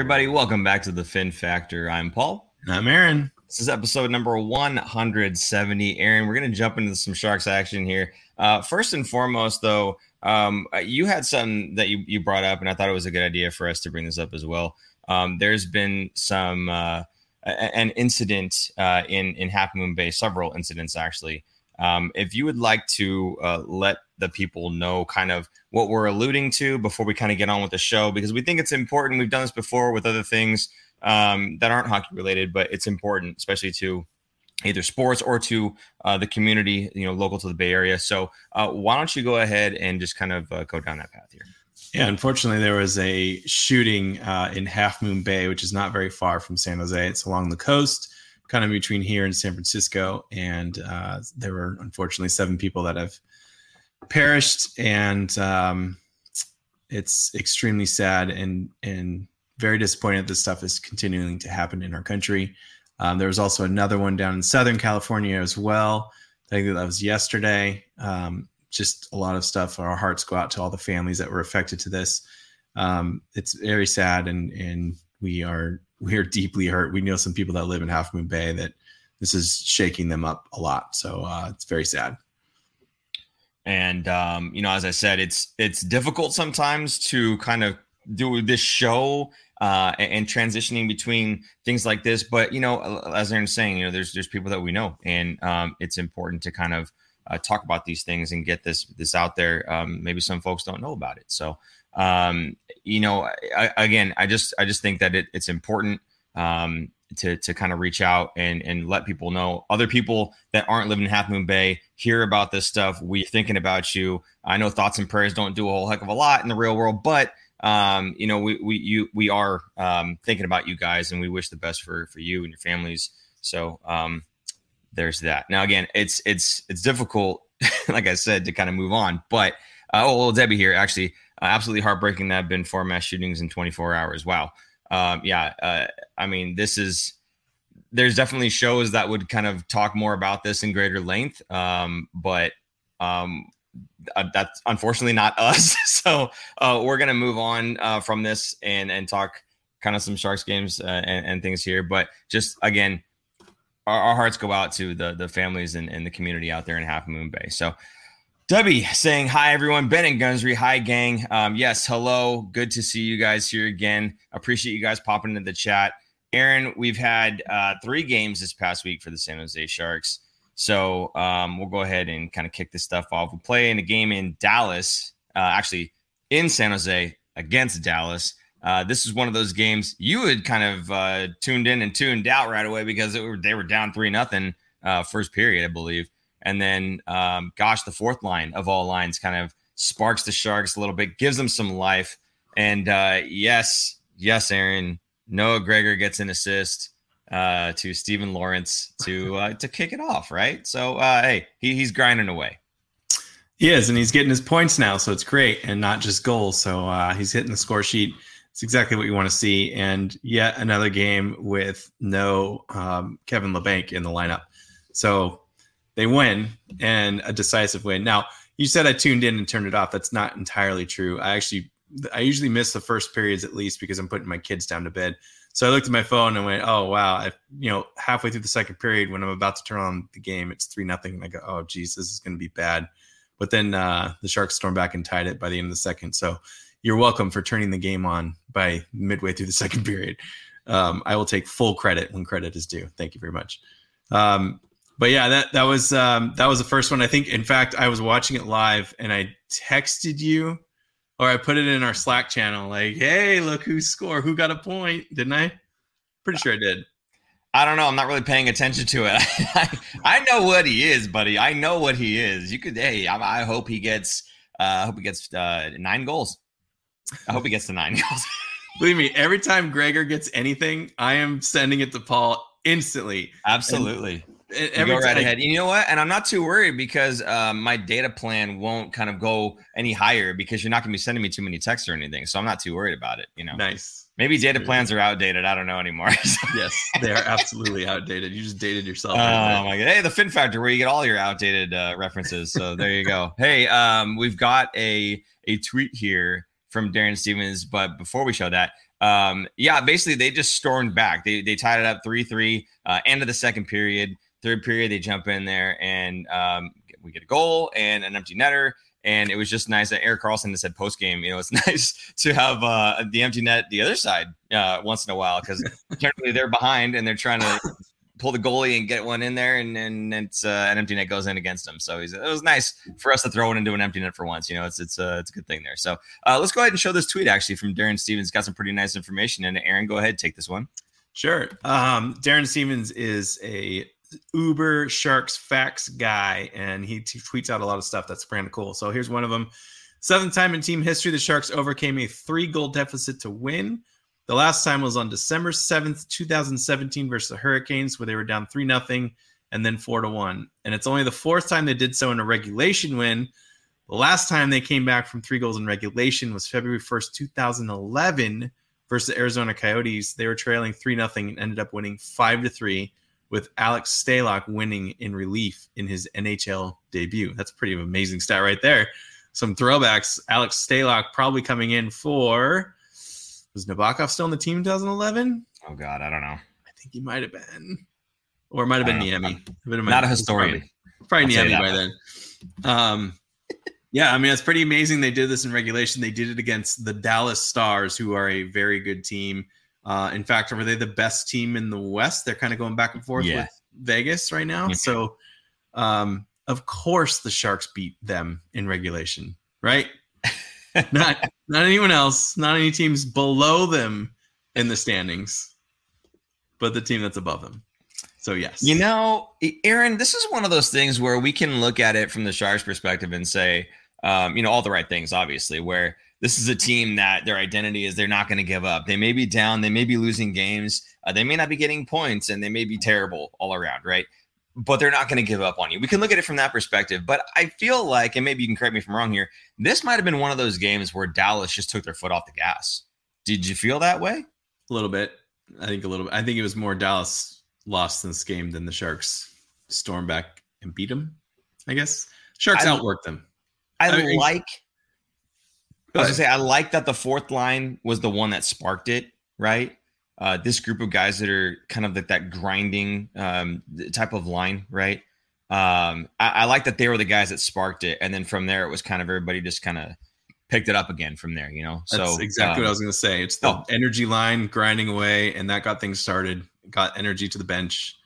everybody. Welcome back to the Fin Factor. I'm Paul. And I'm Aaron. This is episode number 170. Aaron, we're going to jump into some Sharks action here. Uh, first and foremost, though, um, you had something that you, you brought up, and I thought it was a good idea for us to bring this up as well. Um, there's been some uh, an incident uh, in in Half Moon Bay, several incidents actually. Um, if you would like to uh, let the people know kind of what we're alluding to before we kind of get on with the show, because we think it's important. We've done this before with other things um, that aren't hockey related, but it's important, especially to either sports or to uh, the community, you know, local to the Bay Area. So uh, why don't you go ahead and just kind of uh, go down that path here? Yeah, unfortunately, there was a shooting uh, in Half Moon Bay, which is not very far from San Jose. It's along the coast, kind of between here and San Francisco. And uh, there were unfortunately seven people that have perished, and um, it's extremely sad and and very disappointed that this stuff is continuing to happen in our country. Um, there was also another one down in Southern California as well. I think that was yesterday. Um, just a lot of stuff. Our hearts go out to all the families that were affected to this. Um, it's very sad, and and we are we are deeply hurt. We know some people that live in Half Moon Bay that this is shaking them up a lot. So uh, it's very sad. And um, you know, as I said, it's it's difficult sometimes to kind of do this show uh, and, transitioning between things like this. But you know, as Aaron's saying, you know, there's there's people that we know, and um, it's important to kind of uh, talk about these things and get this this out there. Um, maybe some folks don't know about it. So, um, you know, I, again, I just I just think that it, it's important um, to to kind of reach out and and let people know. Other people that aren't living in Half Moon Bay hear about this stuff. We're thinking about you. I know thoughts and prayers don't do a whole heck of a lot in the real world, but um, you know, we we you we are um, thinking about you guys, and we wish the best for for you and your families. So, um, there's that. Now again, it's it's it's difficult, like I said, to kind of move on. But uh, oh, well, Debbie here actually uh, absolutely heartbreaking that have been four mass shootings in 24 hours. Wow. Um, yeah. Uh, I mean, this is there's definitely shows that would kind of talk more about this in greater length. Um, but um, uh, that's unfortunately not us. so uh, we're gonna move on uh, from this and and talk kind of some Sharks games uh, and, and, things here. But just again, our, our hearts go out to the the families and, and the community out there in Half Moon Bay. So. Debbie saying hi everyone. Ben and Gunsry, hi gang. Um, yes, hello. Good to see you guys here again. Appreciate you guys popping into the chat. Aaron, we've had uh, three games this past week for the San Jose Sharks. So um, we'll go ahead and kind of kick this stuff off. We play in a game in Dallas, uh, actually in San Jose against Dallas. Uh, this is one of those games you had kind of uh, tuned in and tuned out right away because were, they were down three nothing uh, first period, I believe, and then um, gosh, the fourth line of all lines kind of sparks the Sharks a little bit, gives them some life, and uh, yes, yes, Aaron Noah Gregor gets an assist uh, to Steven Lorentz to uh, to kick it off, right? So uh, hey, he, he's grinding away. He is, and he's getting his points now, so it's great, and not just goals. So uh, he's hitting the score sheet it's exactly what you want to see. And yet another game with no um, Kevin Labanc in the lineup. So they win and a decisive win. Now, you said I tuned in and turned it off. That's not entirely true. I actually, I usually miss the first periods at least because I'm putting my kids down to bed. So I looked at my phone and went, "Oh wow!" I, you know, halfway through the second period, when I'm about to turn on the game, it's three nothing, and I go, "Oh geez, this is going to be bad." But then uh, the Sharks stormed back and tied it by the end of the second. So you're welcome for turning the game on by midway through the second period. Um, I will take full credit when credit is due. Thank you very much. Um, but yeah, that that was um, that was the first one. I think, in fact, I was watching it live and I texted you, or I put it in our Slack channel, like, "Hey, look who scored, who got a point." Didn't I? Pretty sure I did. I don't know. I'm not really paying attention to it. I know what he is, buddy. I know what he is. You could. Hey, I, I hope he gets. Uh, I hope he gets uh, nine goals. I hope he gets to nine goals. Believe me, every time Gregor gets anything, I am sending it to Paul instantly. Absolutely. And, and go right time. ahead. You know what? And I'm not too worried because um, my data plan won't kind of go any higher because you're not going to be sending me too many texts or anything. So I'm not too worried about it. You know. Nice. Maybe data plans are outdated. I don't know anymore. yes, they are absolutely outdated. You just dated yourself. Oh right my god! Hey, the Fin Factor, where you get all your outdated uh, references. So there you go. hey, um, we've got a a tweet here from Darren Stevens. But before we show that, um, yeah, basically they just stormed back. They they tied it up three three. Uh, end of the second period. Third period, they jump in there and um, we get a goal and an empty netter. And it was just nice that Erik Karlsson said post game, you know, it's nice to have uh, the empty net the other side uh, once in a while because generally they're behind and they're trying to pull the goalie and get one in there, and then it's uh, an empty net goes in against him. So it was nice for us to throw it into an empty net for once. You know, it's it's a uh, it's a good thing there. So uh, let's go ahead and show this tweet actually from Darren Stevens. Got some pretty nice information. And Aaron, go ahead, take this one. Sure. Um, Darren Stevens is a Uber Sharks facts guy, and he t- tweets out a lot of stuff that's kind of cool. So here's one of them. Seventh time in team history, the Sharks overcame a three goal deficit to win. The last time was on December 7th, 2017 versus the Hurricanes, where they were down 3 nothing and then 4 to 1. And it's only the fourth time they did so in a regulation win. The last time they came back from three goals in regulation was February 1st, 2011 versus the Arizona Coyotes. They were trailing 3 nothing and ended up winning 5 to 3 with Alex Stalock winning in relief in his NHL debut. That's pretty amazing stat right there. Some throwbacks. Alex Stalock probably coming in for was Nabokov still on the team in 2011? Oh God, I don't know. I think he might have been, or it might have been Niemi. Not a historian. Probably, probably Niemi by then. Um, yeah, I mean it's pretty amazing they did this in regulation. They did it against the Dallas Stars, who are a very good team. Uh, in fact, are they the best team in the West? They're kind of going back and forth yeah. with Vegas right now. So, um, of course, the Sharks beat them in regulation, right? not not anyone else, not any teams below them in the standings, but the team that's above them. So yes. You know, Aaron, this is one of those things where we can look at it from the Sharks perspective and say, um, you know, all the right things, obviously, where this is a team that their identity is they're not going to give up. They may be down, they may be losing games, uh, they may not be getting points, and they may be terrible all around, right? but they're not going to give up on you. We can look at it from that perspective. But I feel like, and maybe you can correct me if I'm wrong here, this might have been one of those games where Dallas just took their foot off the gas. Did you feel that way? A little bit. I think a little bit. I think it was more Dallas lost in this game than the Sharks stormed back and beat them. I guess Sharks I, outworked them. I, I like. I was gonna say I like that the fourth line was the one that sparked it, right? uh, this group of guys that are kind of like that grinding um, type of line, right? Um, I, I, like that they were the guys that sparked it, and then from there it was kind of everybody just kind of picked it up again from there. You know, That's so exactly um, what I was going to say. It's the oh. energy line grinding away, and that got things started. Got energy to the bench,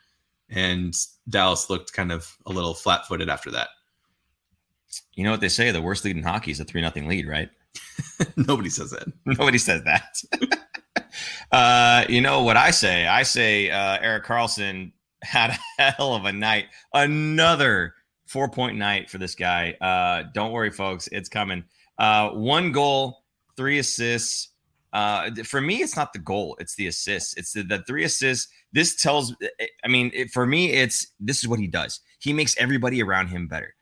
and Dallas looked kind of a little flat-footed after that. You know what they say: the worst lead in hockey is a three nothing lead, right? Nobody says that. Nobody says that. Uh, you know what I say? I say uh, Erik Karlsson had a hell of a night. Another four point night for this guy. Uh, don't worry, folks, it's coming. Uh, one goal, three assists. Uh, for me, it's not the goal; it's the assists. It's the, the three assists. This tells. I mean, it, for me, it's this is what he does. He makes everybody around him better.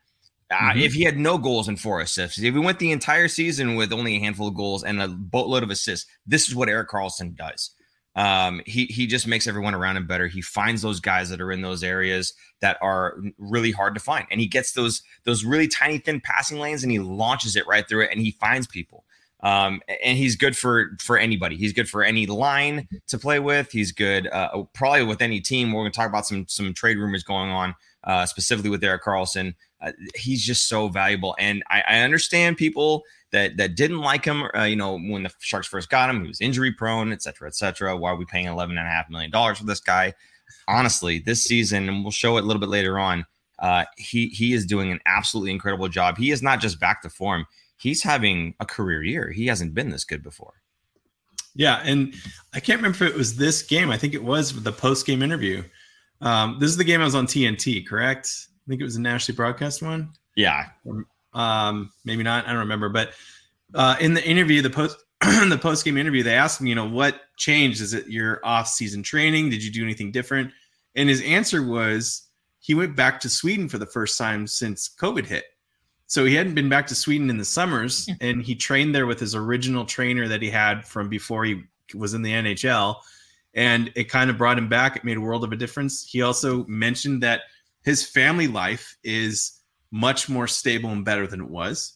Uh, mm-hmm. if he had no goals and four assists, if we went the entire season with only a handful of goals and a boatload of assists, this is what Erik Karlsson does. Um, he he just makes everyone around him better. He finds those guys that are in those areas that are really hard to find, and he gets those those really tiny thin passing lanes, and he launches it right through it, and he finds people. Um, and he's good for for anybody. He's good for any line to play with. He's good uh, probably with any team. We're going to talk about some some trade rumors going on uh, specifically with Erik Karlsson. Uh, he's just so valuable, and I, I, understand people that that didn't like him. Uh, you know, when the Sharks first got him, he was injury prone, et cetera, et cetera. Why are we paying eleven and a half million dollars for this guy? Honestly, this season, and we'll show it a little bit later on. Uh, he he is doing an absolutely incredible job. He is not just back to form; he's having a career year. He hasn't been this good before. Yeah, and I can't remember if it was this game. I think it was the post game interview um, this is the game I was on TNT, correct? I think it was a nationally broadcast one. Yeah. Um, maybe not. I don't remember. But uh, in the interview, the post the post game interview, they asked him, you know, what changed? Is it your off season training? Did you do anything different? And his answer was he went back to Sweden for the first time since COVID hit. So he hadn't been back to Sweden in the summers, and he trained there with his original trainer that he had from before he was in the NHL and it kind of brought him back. It made a world of a difference. He also mentioned that his family life is much more stable and better than it was.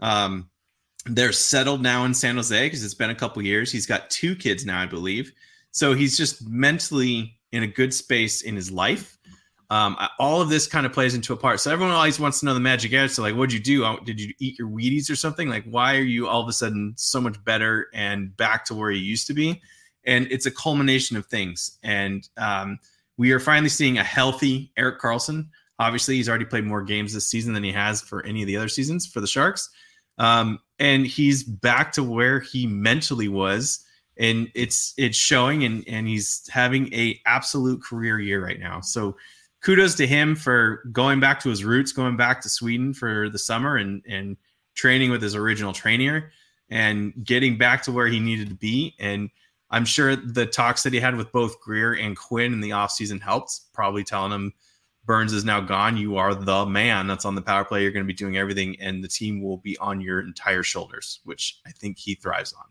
Um, they're settled now in San Jose because it's been a couple years. He's got two kids now, I believe. So he's just mentally in a good space in his life. Um, all of this kind of plays into a part. So everyone always wants to know the magic answer. Like, what'd you do? Oh, did you eat your Wheaties or something? Like, why are you all of a sudden so much better and back to where you used to be? And it's a culmination of things. And um, we are finally seeing a healthy Erik Karlsson. Obviously, he's already played more games this season than he has for any of the other seasons for the Sharks. Um, and he's back to where he mentally was and it's it's showing and and he's having a absolute career year right now so kudos to him for going back to his roots going back to sweden for the summer and and training with his original trainer and getting back to where he needed to be and i'm sure the talks that he had with both grier and quinn in the offseason helped probably telling him Burns is now gone. You are the man that's on the power play. You're going to be doing everything, and the team will be on your entire shoulders, which I think he thrives on.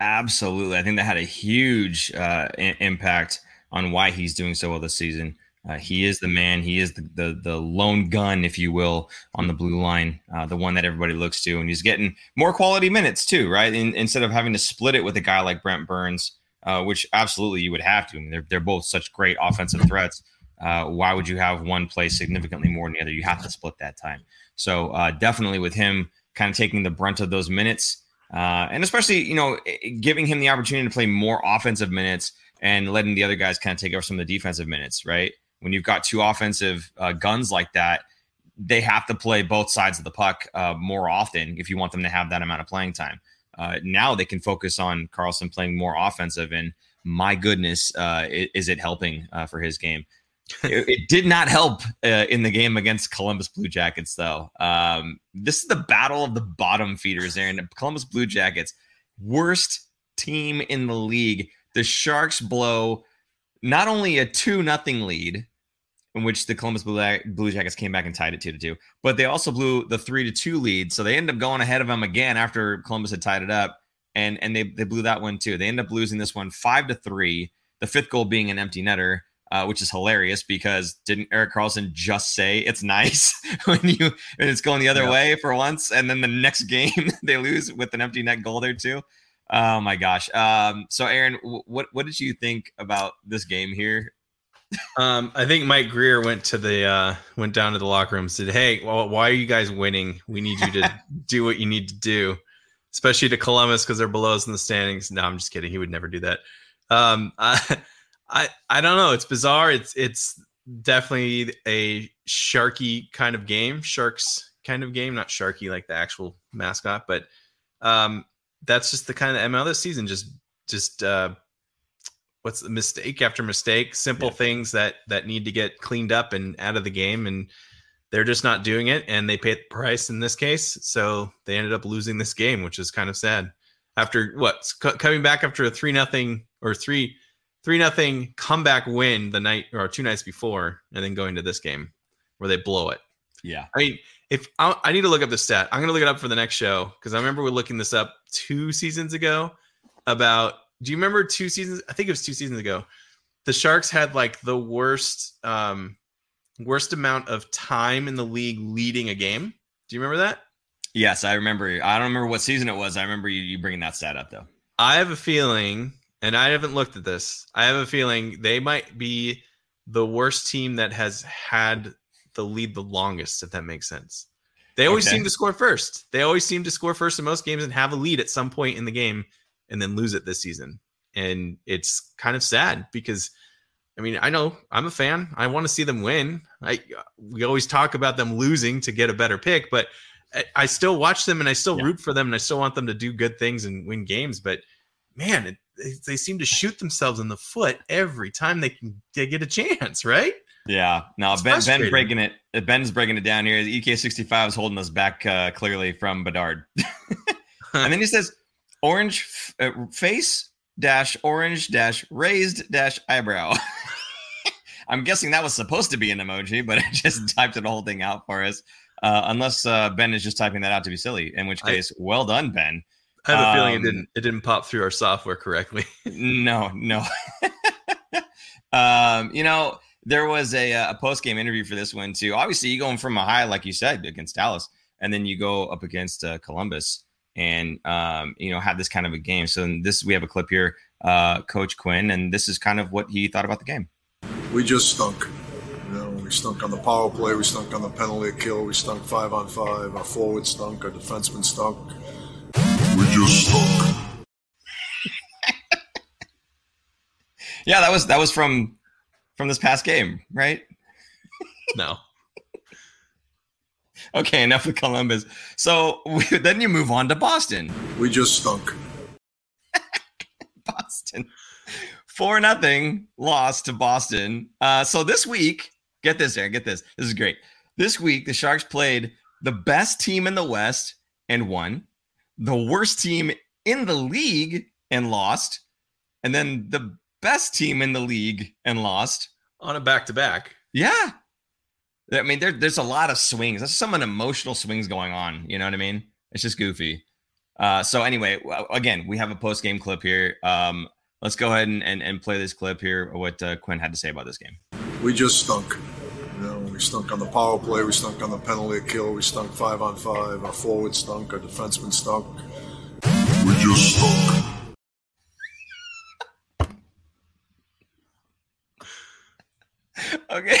Absolutely. I think that had a huge uh, impact on why he's doing so well this season. Uh, he is the man. He is the, the, the lone gun, if you will, on the blue line, uh, the one that everybody looks to, and he's getting more quality minutes too, right? In, instead of having to split it with a guy like Brent Burns, uh, which absolutely you would have to. I mean, they're they're both such great offensive threats uh, why would you have one play significantly more than the other? You have to split that time. So uh, definitely with him kind of taking the brunt of those minutes, uh, and especially you know giving him the opportunity to play more offensive minutes and letting the other guys kind of take over some of the defensive minutes. Right when you've got two offensive uh, guns like that, they have to play both sides of the puck uh, more often if you want them to have that amount of playing time. Uh, now they can focus on Karlsson playing more offensive, and my goodness, is it helping for his game? it, it, did not help uh, in the game against Columbus Blue Jackets, though. Um, this is the battle of the bottom feeders there. And Columbus Blue Jackets, worst team in the league. The Sharks blow not only a 2 nothing lead, in which the Columbus Blue Jackets came back and tied it 2 to 2, but they also blew the 3 to 2 lead. So they end up going ahead of them again after Columbus had tied it up. And, and they, they blew that one too. They end up losing this one 5 to 3, the fifth goal being an empty netter uh, which is hilarious because didn't Erik Karlsson just say it's nice when you when it's going the other yeah. way for once, and then the next game they lose with an empty net goal there too. Oh my gosh! Um, so Aaron, w- what what did you think about this game here? Um, I think Mike Grier went to the uh, went down to the locker room, said, "Hey, well, why are you guys winning? We need you to do what you need to do." Especially to Columbus because they're below us in the standings. No, I'm just kidding. He would never do that. Um, I, I I don't know. It's bizarre. It's it's definitely a sharky kind of game, sharks kind of game, not sharky like the actual mascot, but um, that's just the kind of ML this season. Just just uh, what's the mistake after mistake, simple yeah. things that that need to get cleaned up and out of the game, and they're just not doing it, and they paid the price in this case, so they ended up losing this game, which is kind of sad. After what coming back after a three nothing or three three nothing comeback win the night or two nights before, and then going to this game where they blow it. Yeah, I mean, if I, I need to look up the stat, I'm gonna look it up for the next show because I remember we are looking this up two seasons ago. About do you remember two seasons? I think it was two seasons ago. The Sharks had like the worst, um, worst amount of time in the league leading a game. Do you remember that? Yes, I remember. I don't remember what season it was. I remember you, you bringing that stat up though. I have a feeling and I haven't looked at this. I have a feeling they might be the worst team that has had the lead the longest, if that makes sense. They always okay. seem to score first. They always seem to score first in most games and have a lead at some point in the game and then lose it this season. And it's kind of sad because I mean, I know I'm a fan. I want to see them win. I we always talk about them losing to get a better pick, but I, I still watch them and I still yeah. root for them and I still want them to do good things and win games. But man, it, they, they seem to shoot themselves in the foot every time they can they get a chance, right? Yeah. No, it's Ben Ben breaking it. Ben's breaking it down here. The EK65 is holding us back uh, clearly from Bedard. and then he says orange f- uh, face dash orange dash raised dash eyebrow. I'm guessing that was supposed to be an emoji, but it just typed it the whole thing out for us. Uh, unless uh, Ben is just typing that out to be silly, in which case, I, well done, Ben. I have a um, feeling it um, didn't it didn't pop through our software correctly. no, no. um, you know, there was a a post game interview for this one too. Obviously, you going from a high, like you said, against Dallas, and then you go up against uh, Columbus. And um, you know have this kind of a game. So this we have a clip here, uh, Coach Quinn, and this is kind of what he thought about the game. We just stunk. You know, we stunk on the power play. We stunk on the penalty kill. We stunk five on five. Our forward stunk. Our defenseman stunk. We just stunk. yeah, that was that was from from this past game, right? No. okay, enough with Columbus. So we, then you move on to Boston. We just stunk. Boston. Four nothing loss to Boston. Uh, so this week, get this, Aaron, get this. This is great. This week, the Sharks played the best team in the West and won, the worst team in the league and lost, and then the best team in the league and lost on a back to back. Yeah. I mean, there, there's a lot of swings. There's some emotional swings going on. You know what I mean? It's just goofy. Uh, so anyway, again, we have a post game clip here. Um, let's go ahead and, and, and play this clip here. What uh, Quinn had to say about this game. We just stunk. You know, we stunk on the power play. We stunk on the penalty kill. We stunk five on five. Our forward stunk. Our defenseman stunk. We just stunk. okay.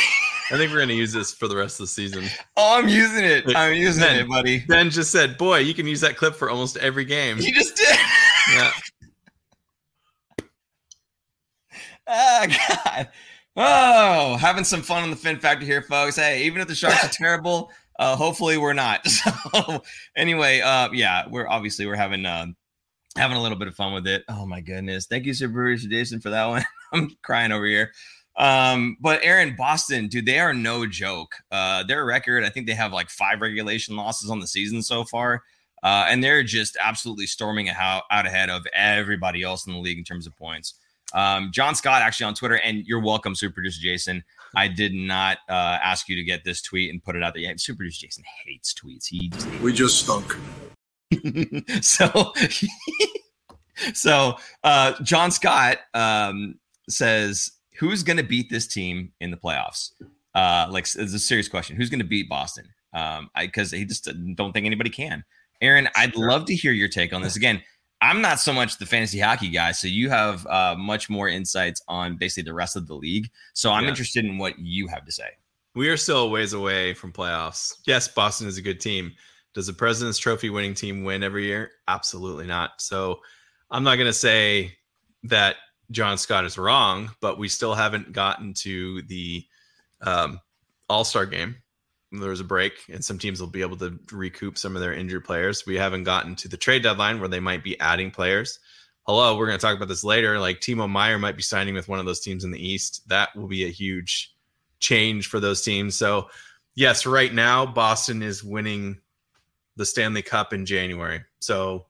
I think we're going to use this for the rest of the season. Oh, I'm using it. I'm using ben, it, buddy. Ben just said, "Boy, you can use that clip for almost every game." You just did. Yeah. oh God. Oh, having some fun on the Fin Factor here, folks. Hey, even if the Sharks are terrible, uh, hopefully we're not. So anyway, uh, yeah, we're obviously we're having uh, having a little bit of fun with it. Oh my goodness, thank you, Super Jason, for that one. I'm crying over here. Um, but Aaron, Boston, dude, they are no joke. Uh, their record, I think they have like five regulation losses on the season so far. Uh, and they're just absolutely storming out, out ahead of everybody else in the league in terms of points. Um, John Scott actually on Twitter, and you're welcome, Super Producer Jason. I did not uh, ask you to get this tweet and put it out there. Yeah, Super Producer Jason hates tweets. He just we just stunk. so, so uh, John Scott um, says who's going to beat this team in the playoffs? Uh, like it's a serious question. Who's going to beat Boston? Um, I because he just don't think anybody can. Aaron, I'd love to hear your take on this. Again, I'm not so much the fantasy hockey guy, so you have uh, much more insights on basically the rest of the league. So I'm yeah. interested in what you have to say. We are still a ways away from playoffs. Yes, Boston is a good team. Does the President's Trophy winning team win every year? Absolutely not. So I'm not going to say that John Scott is wrong, but we still haven't gotten to the um, All Star game. There was a break, and some teams will be able to recoup some of their injured players. We haven't gotten to the trade deadline where they might be adding players. Hello, we're going to talk about this later. Like Timo Meier might be signing with one of those teams in the East. That will be a huge change for those teams. So, yes, right now Boston is winning the Stanley Cup in January. So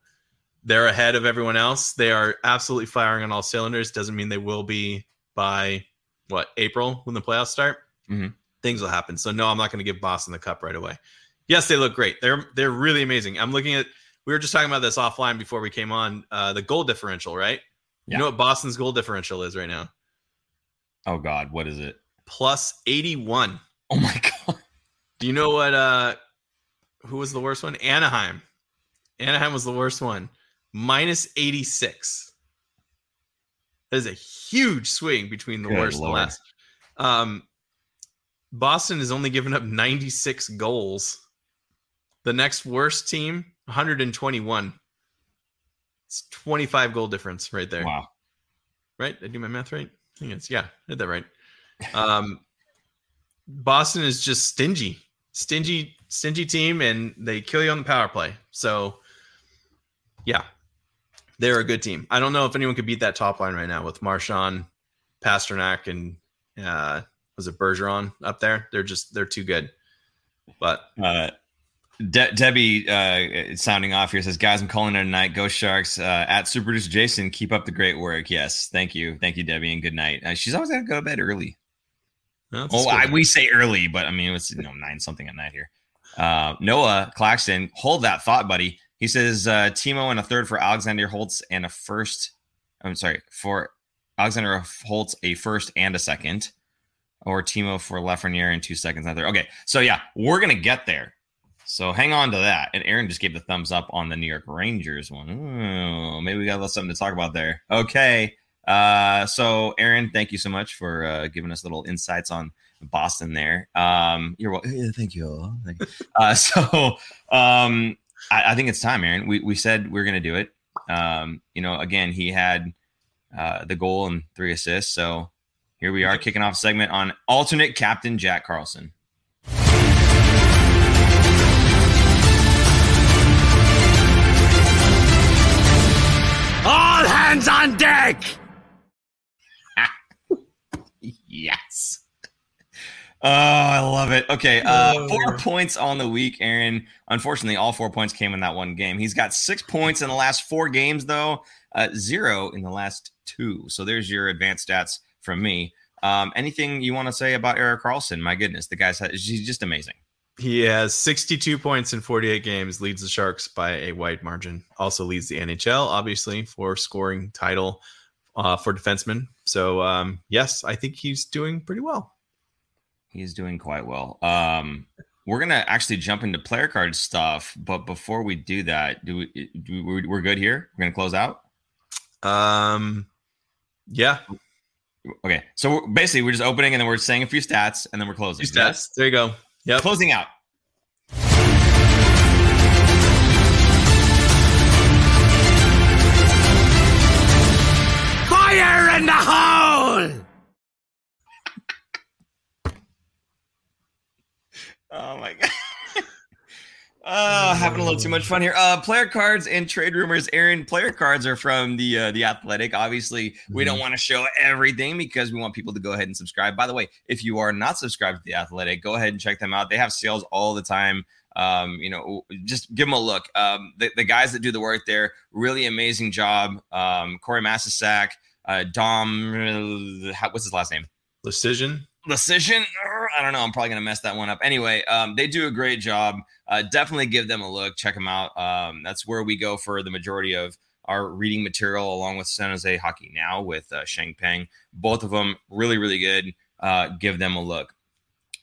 they're ahead of everyone else. They are absolutely firing on all cylinders. Doesn't mean they will be by what April when the playoffs start. Mm-hmm. Things will happen. So no, I'm not going to give Boston the cup right away. Yes, they look great. They're they're really amazing. I'm looking at. We were just talking about this offline before we came on. Uh, the goal differential, right? Yeah. You know what Boston's goal differential is right now? Oh God, what is it? Plus 81. Oh my God. Do you know what? Uh, who was the worst one? Anaheim. Anaheim was the worst one minus 86. That is a huge swing between the Good worst Lord. and the last. Um, Boston has only given up 96 goals. The next worst team, 121. It's 25 goal difference right there. Wow. Right? Did I do my math right? I think it's, yeah, I did that right. Um, Boston is just stingy, stingy, stingy team, and they kill you on the power play. So, yeah, they're a good team. I don't know if anyone could beat that top line right now with Marchand, Pastrnak, and uh, was it Bergeron up there? They're just they're too good. But uh, De- Debbie uh, sounding off here says, "Guys, I'm calling it a night. Go Sharks!" Uh, at Super Producer Jason, keep up the great work. Yes, thank you, thank you, Debbie, and good night. Uh, she's always got to go to bed early. oh, I, we say early, but I mean it's you know nine something at night here. Uh, Noah Claxton, hold that thought, buddy. He says uh, Timo and a third for Alexander Holtz and a first. I'm sorry for Alexander Holtz a first and a second, or Timo for Lafreniere in two seconds. Another. Okay, so yeah, we're gonna get there. So hang on to that. And Aaron just gave the thumbs up on the New York Rangers one. Ooh, maybe we got something to talk about there. Okay. Uh, so Aaron, thank you so much for uh, giving us little insights on Boston there. Um, you're. Yeah, thank you. Thank you. uh, so um, I, I, think it's time, Aaron. We we said we are going to do it. Um, you know, again, he had uh, the goal and three assists. So here we are, kicking off segment on alternate captain Jack Carlson. All hands on deck! yes. Oh, I love it. Okay, uh, four points on the week, Aaron. Unfortunately, all four points came in that one game. He's got six points in the last four games, though, uh, zero in the last two. So there's your advanced stats from me. Um, anything you want to say about Erik Karlsson? My goodness, the guy's he's just amazing. He has 62 points in 48 games, leads the Sharks by a wide margin. Also leads the NHL, obviously, for scoring title uh, for defensemen. So, um, yes, I think he's doing pretty well. He's doing quite well. Um, we're gonna actually jump into player card stuff, but before we do that, do we? Do we we're good here. We're gonna close out. Um, yeah. Okay, so basically, we're just opening and then we're saying a few stats and then we're closing. Few stats. Yes? There you go. Yeah. Closing out. Fire in the hole! Oh my god. Uh, having a little too much fun here. Uh, player cards and trade rumors. Aaron, player cards are from the uh, the Athletic. Obviously, we don't mm-hmm. want to show everything because we want people to go ahead and subscribe. By the way, if you are not subscribed to the Athletic, go ahead and check them out. They have sales all the time. Um, you know, just give them a look. Um, the, the guys that do the work there, really amazing job. Um, Corey Masisak, uh, Dom, what's his last name? Decision. Decision. I don't know. I'm probably gonna mess that one up. Anyway, um, they do a great job. Uh, definitely give them a look. Check them out. Um, that's where we go for the majority of our reading material, along with San Jose Hockey Now with uh, Sheng Peng. Both of them really, really good. Uh, give them a look.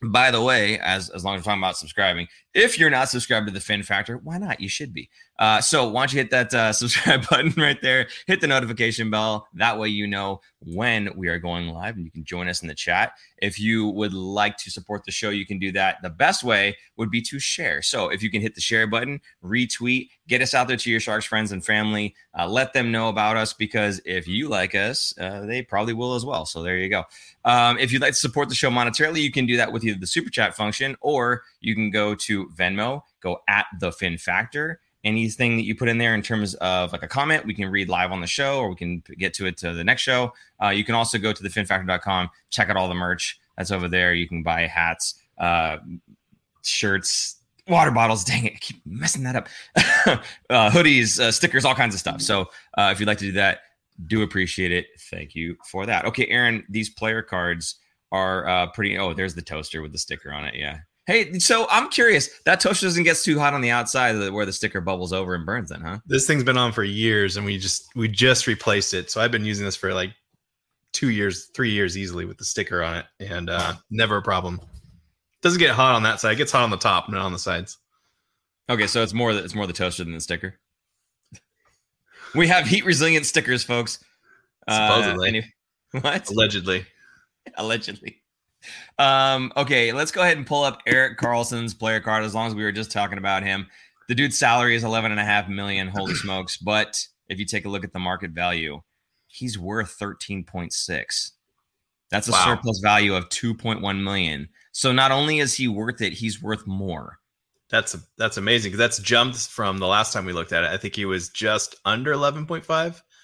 By the way, as as long as we're talking about subscribing, if you're not subscribed to the Fin Factor, why not? You should be. Uh, so why don't you hit that uh, subscribe button right there? Hit the notification bell. That way you know when we are going live, and you can join us in the chat. If you would like to support the show, you can do that. The best way would be to share. So if you can hit the share button, retweet, get us out there to your Sharks friends and family. Uh, let them know about us because if you like us, uh, they probably will as well. So there you go. Um, if you'd like to support the show monetarily, you can do that with either the super chat function or you can go to Venmo, go at the Fin Factor. Anything that you put in there in terms of like a comment, we can read live on the show or we can get to it to the next show. Uh, you can also go to thefinfactor.com, check out all the merch that's over there. You can buy hats, uh, shirts, water bottles. Dang it, I keep messing that up. uh, hoodies, uh, stickers, all kinds of stuff. So uh, if you'd like to do that, do appreciate it. Thank you for that. Okay, Aaron, these player cards are uh, pretty. Oh, there's the toaster with the sticker on it. Yeah. Hey, so I'm curious. That toaster doesn't get too hot on the outside where the sticker bubbles over and burns. Then, huh? This thing's been on for years, and we just we just replaced it. So I've been using this for like two years, three years easily with the sticker on it, and uh, never a problem. Doesn't get hot on that side. It gets hot on the top, not on the sides. Okay, so it's more it's more the toaster than the sticker. We have heat resilient stickers, folks. Supposedly. Uh, what? Allegedly. Allegedly. Um, okay, let's go ahead and pull up Erik Karlsson's player card as long as we were just talking about him. The dude's salary is 11 and a half million. Holy smokes. But if you take a look at the market value, he's worth 13.6. That's a wow. surplus value of 2.1 million. So not only is he worth it, he's worth more. That's that's amazing because that's jumped from the last time we looked at it. I think he was just under 11.5.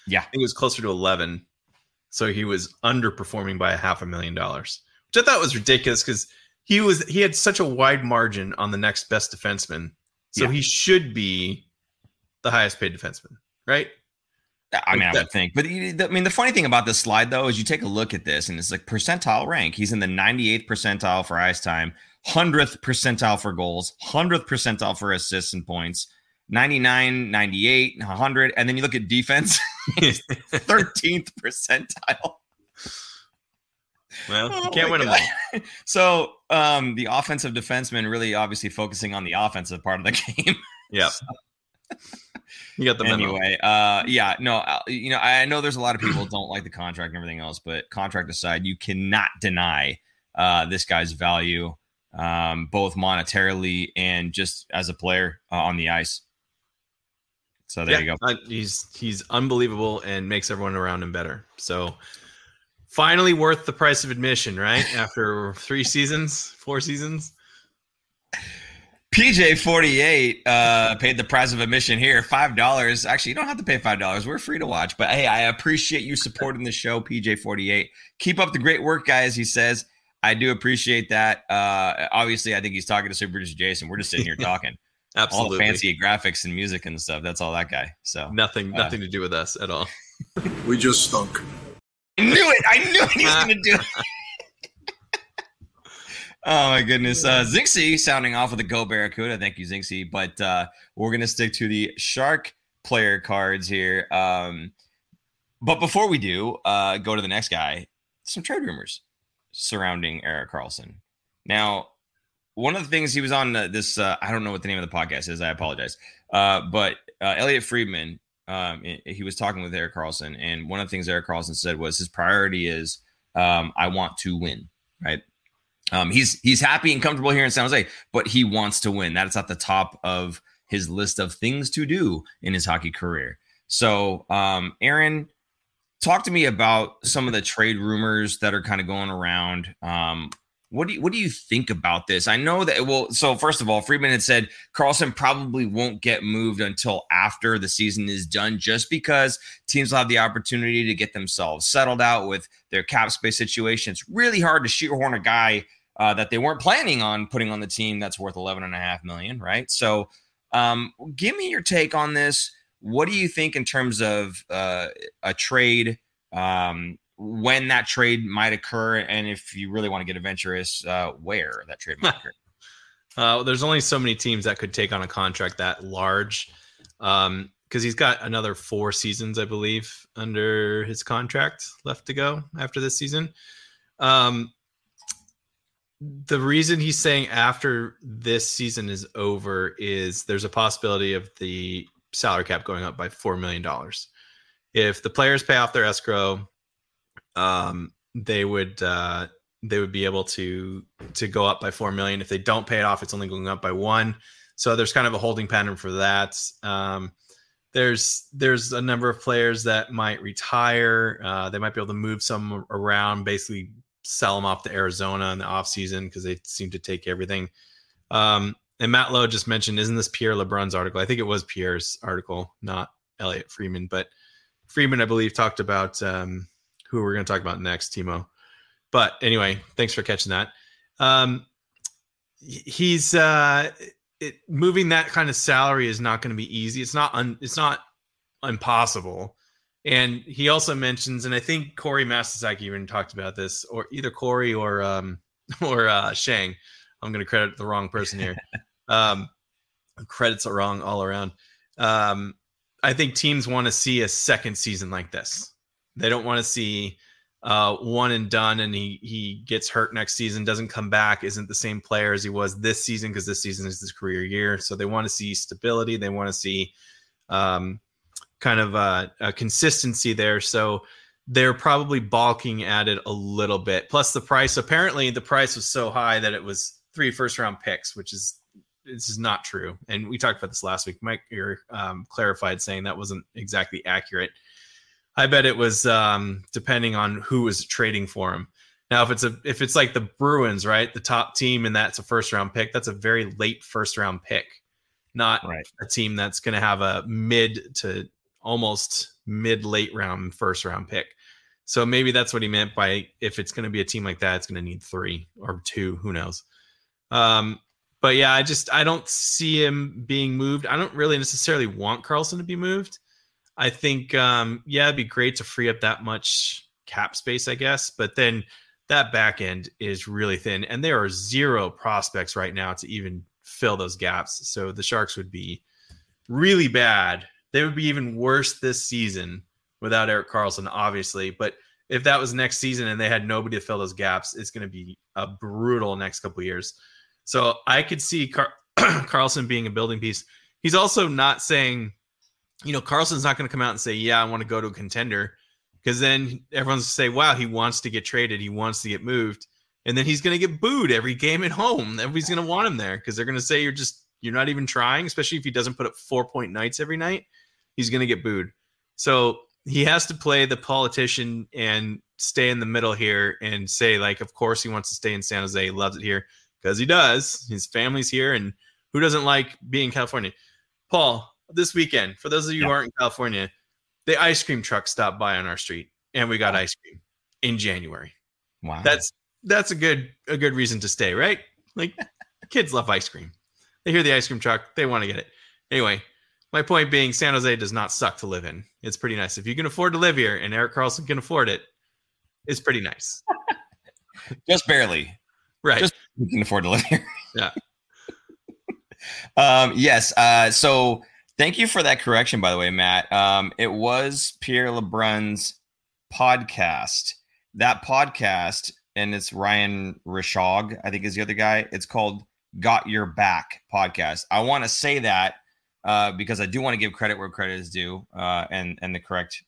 Yeah. I think it was closer to 11. So he was underperforming by a half a million dollars, which I thought was ridiculous because he was he had such a wide margin on the next best defenseman. So yeah. he should be the highest paid defenseman, right? I mean, I would think, but I mean, the funny thing about this slide though is you take a look at this, and it's like percentile rank. He's in the 98th percentile for ice time, 100th percentile for goals, 100th percentile for assists and points, 99, 98, 100. And then you look at defense, 13th percentile. Well, you Oh can't my win them all. So um, the offensive defenseman really obviously focusing on the offensive part of the game. Yeah. You got the memo. anyway, uh, yeah, no, uh, you know, I know there's a lot of people don't like the contract and everything else, but contract aside, you cannot deny uh, this guy's value, um, both monetarily and just as a player uh, on the ice. So there you go. He's he's unbelievable and makes everyone around him better. So finally worth the price of admission, right? After three seasons, four seasons. PJ forty eight uh, paid the price of admission here, five dollars. Actually, you don't have to pay five dollars. We're free to watch. But hey, I appreciate you supporting the show, PJ forty eight. Keep up the great work, guys. He says. I do appreciate that. Uh, obviously, I think he's talking to Super Producer Jason. We're just sitting here talking. all Absolutely. the fancy graphics and music and stuff. That's all that guy. So Nothing Uh, nothing to do with us at all. We just stunk. I knew it. I knew it. He was going to do it. oh my goodness. Uh, Zinxie sounding off with a Go Barracuda. Thank you, Zinxie. But uh, we're going to stick to the Shark player cards here. Um, but before we do, uh, go to the next guy. Some trade rumors surrounding Erik Karlsson. Now, one of the things he was on uh, this, uh, I don't know what the name of the podcast is. I apologize. Uh, but uh, Elliot Friedman, um, he was talking with Erik Karlsson, and one of the things Erik Karlsson said was his priority is um, I want to win. Right. Um, he's he's happy and comfortable here in San Jose, but he wants to win. That's at the top of his list of things to do in his hockey career. So, um, Aaron, talk to me about some of the trade rumors that are kind of going around. What do you what do you think about this? I know that well, so first of all, Friedman had said Karlsson probably won't get moved until after the season is done, just because teams will have the opportunity to get themselves settled out with their cap space situation. It's really hard to shoehorn a guy uh, that they weren't planning on putting on the team that's worth 11 and a half million, right? So um, give me your take on this. What do you think in terms of uh, a trade? Um, when that trade might occur, and if you really want to get adventurous, uh, where that trade might occur. Uh, there's only so many teams that could take on a contract that large, um, because he's got another four seasons, I believe, under his contract left to go after this season. Um, the reason he's saying after this season is over is there's a possibility of the salary cap going up by four million dollars. If the players pay off their escrow, um, they would uh, they would be able to to go up by four million. If they don't pay it off, it's only going up by one. So there's kind of a holding pattern for that. Um, there's there's a number of players that might retire. Uh, they might be able to move some around, basically sell them off to Arizona in the offseason because they seem to take everything. Um, and Matt Lowe just mentioned, isn't this Pierre LeBrun's article? I think it was Pierre's article, not Elliot Friedman. But Friedman, I believe, talked about um, who we're going to talk about next, Timo. But anyway, thanks for catching that. Um, he's uh, it, moving that kind of salary is not going to be easy. It's not un, it's not impossible. And he also mentions, and I think Corey Mastasaki even talked about this, or either Corey or um, or uh, Shang. I'm going to credit the wrong person here. um, credits are wrong all around. Um, I think teams want to see a second season like this. They don't want to see uh, one and done, and he he gets hurt next season, doesn't come back, isn't the same player as he was this season because this season is his career year. So they want to see stability. They want to see um, kind of a, a consistency there. So they're probably balking at it a little bit. Plus the price. Apparently, the price was so high that it was three first round picks, which is this is not true. And we talked about this last week. Mike here um, clarified saying that wasn't exactly accurate. I bet it was um, depending on who was trading for him. Now, if it's a if it's like the Bruins, right, the top team, and that's a first round pick, that's a very late first round pick, not Right. a team that's going to have a mid to almost mid late round first round pick. So maybe that's what he meant by if it's going to be a team like that, it's going to need three or two, who knows. Um, but yeah, I just I don't see him being moved. I don't really necessarily want Karlsson to be moved. I think um, yeah, it'd be great to free up that much cap space, I guess. But then that back end is really thin, and there are zero prospects right now to even fill those gaps. So the Sharks would be really bad. They would be even worse this season without Erik Karlsson, obviously. But if that was next season and they had nobody to fill those gaps, it's going to be a brutal next couple years. So I could see Car- Karlsson being a building piece. He's also not saying, you know, Karlsson's not going to come out and say, "Yeah, I want to go to a contender," because then everyone's going to say, "Wow, he wants to get traded. He wants to get moved," and then he's going to get booed every game at home. Everybody's going to want him there because they're going to say you're just you're not even trying. Especially if he doesn't put up four point nights every night, he's going to get booed. So he has to play the politician and stay in the middle here and say like, of course he wants to stay in San Jose. He loves it here because he does. His family's here, and who doesn't like being in California? Paul, this weekend, for those of you yeah. who aren't in California, the ice cream truck stopped by on our street, and we got wow. ice cream in January. Wow, that's that's a good a good reason to stay, right? Like kids love ice cream. They hear the ice cream truck, they want to get it. Anyway, my point being, San Jose does not suck to live in. It's pretty nice. If you can afford to live here, and Erik Karlsson can afford it, it's pretty nice. Just barely. Right. Just you can afford to live here. Yeah. um, yes. Uh, so thank you for that correction, by the way, Matt. Um, it was Pierre LeBrun's podcast. That podcast, and it's Ryan Rishaug, I think is the other guy. It's called Got Your Back podcast. I want to say that uh, because I do want to give credit where credit is due uh, and and the correct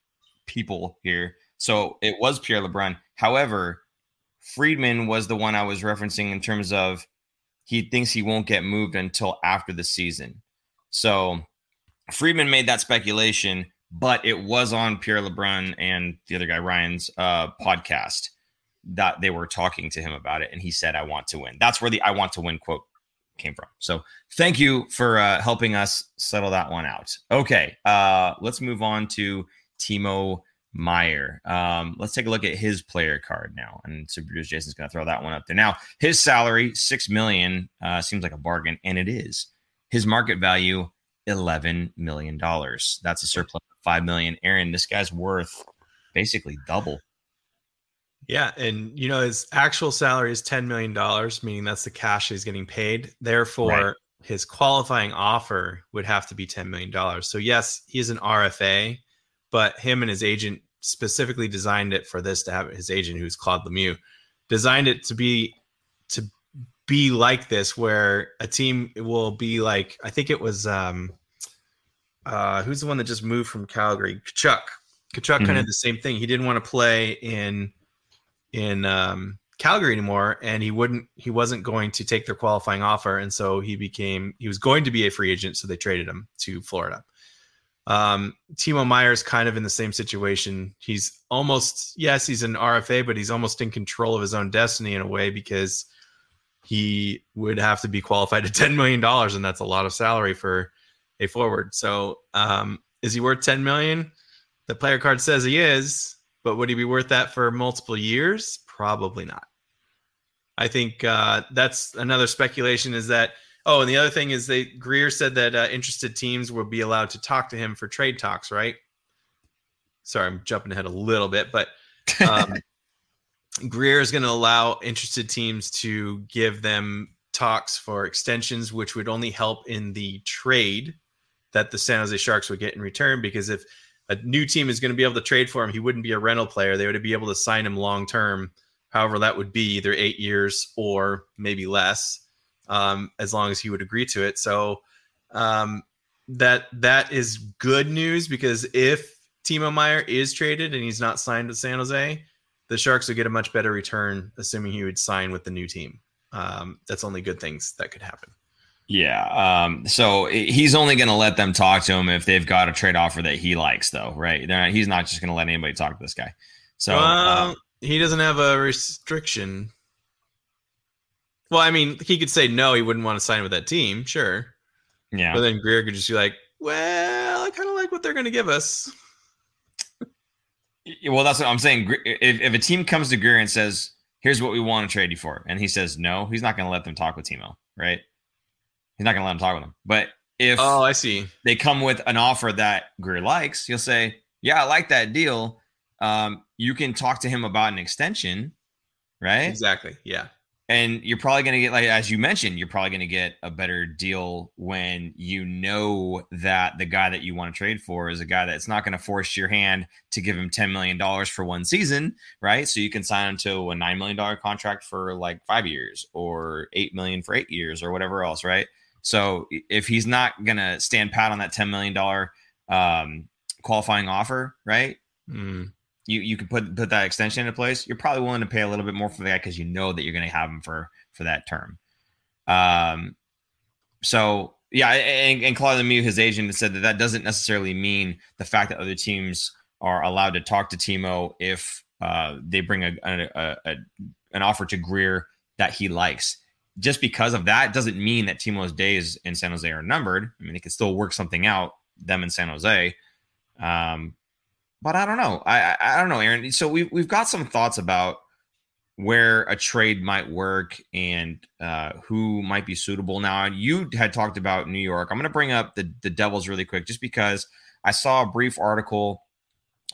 people here. So it was Pierre LeBrun. However, Friedman was the one I was referencing in terms of he thinks he won't get moved until after the season. So Friedman made that speculation, but it was on Pierre LeBrun and the other guy Ryan's uh, podcast that they were talking to him about it, and he said, "I want to win." That's where the "I want to win" quote came from. So thank you for uh, helping us settle that one out. Okay, uh, let's move on to Timo Meier. Um, let's take a look at his player card now, and Super Producer Jason's going to throw that one up there. Now, his salary six million uh, seems like a bargain, and it is. His market value eleven million dollars. That's a surplus of five million. Aaron, this guy's worth basically double. Yeah, and you know his actual salary is ten million dollars, meaning that's the cash he's getting paid. Therefore, right. his qualifying offer would have to be ten million dollars. So yes, he's an RFA but him and his agent specifically designed it for this to have his agent, who's Claude Lemieux, designed it to be to be like this, where a team will be like I think it was um uh who's the one that just moved from Calgary, Tkachuk. Tkachuk mm-hmm. kind of the same thing. He didn't want to play in in um Calgary anymore, and he wouldn't. He wasn't going to take their qualifying offer, and so he became. He was going to be a free agent, so they traded him to Florida. Um, Timo Meier's kind of in the same situation. He's almost, yes, he's an RFA, but he's almost in control of his own destiny in a way because he would have to be qualified at $10 million, and that's a lot of salary for a forward. So, um, is he worth 10 million? The player card says he is, but would he be worth that for multiple years? Probably not. I think uh, that's another speculation is that Oh, and the other thing is they Grier said that uh, interested teams will be allowed to talk to him for trade talks, right? Sorry, I'm jumping ahead a little bit, but um, Grier is going to allow interested teams to give them talks for extensions, which would only help in the trade that the San Jose Sharks would get in return. Because if a new team is going to be able to trade for him, he wouldn't be a rental player. They would be able to sign him long term, however that would be, either eight years or maybe less um, as long as he would agree to it. So um, that that is good news because if Timo Meier is traded and he's not signed with San Jose, the Sharks would get a much better return, assuming he would sign with the new team. Um, that's only good things that could happen. Yeah. Um, so he's only going to let them talk to him if they've got a trade offer that he likes, though, right? Not, he's not just going to let anybody talk to this guy. So uh, he doesn't have a restriction. Well, I mean, he could say no, he wouldn't want to sign with that team, sure. Yeah. But then Grier could just be like, well, I kind of like what they're going to give us. Well, that's what I'm saying. If, if a team comes to Grier and says, here's what we want to trade you for, and he says no, he's not going to let them talk with Timo, right? He's not going to let them talk with him. But if oh, I see, they come with an offer that Grier likes, he'll say, yeah, I like that deal. Um, you can talk to him about an extension, right? Exactly. Yeah and you're probably going to get like as you mentioned you're probably going to get a better deal when you know that the guy that you want to trade for is a guy that's not going to force your hand to give him 10 million dollars for one season right so you can sign him to a 9 million dollar contract for like 5 years or 8 million for 8 years or whatever else right so if he's not going to stand pat on that 10 million dollar um, qualifying offer right Mm. you you could put put that extension into place, you're probably willing to pay a little bit more for that because you know that you're going to have him for for that term. Um, so yeah, and, and Claude Lemieux, his agent, said that that doesn't necessarily mean the fact that other teams are allowed to talk to Timo if uh, they bring a, a, a an offer to Grier that he likes. Just because of that doesn't mean that Timo's days in San Jose are numbered. I mean, they can still work something out them in San Jose. Um, but I don't know. I, I, I don't know, Aaron. So we've we've got some thoughts about where a trade might work and uh, who might be suitable. Now you had talked about New York. I'm going to bring up the the Devils really quick, just because I saw a brief article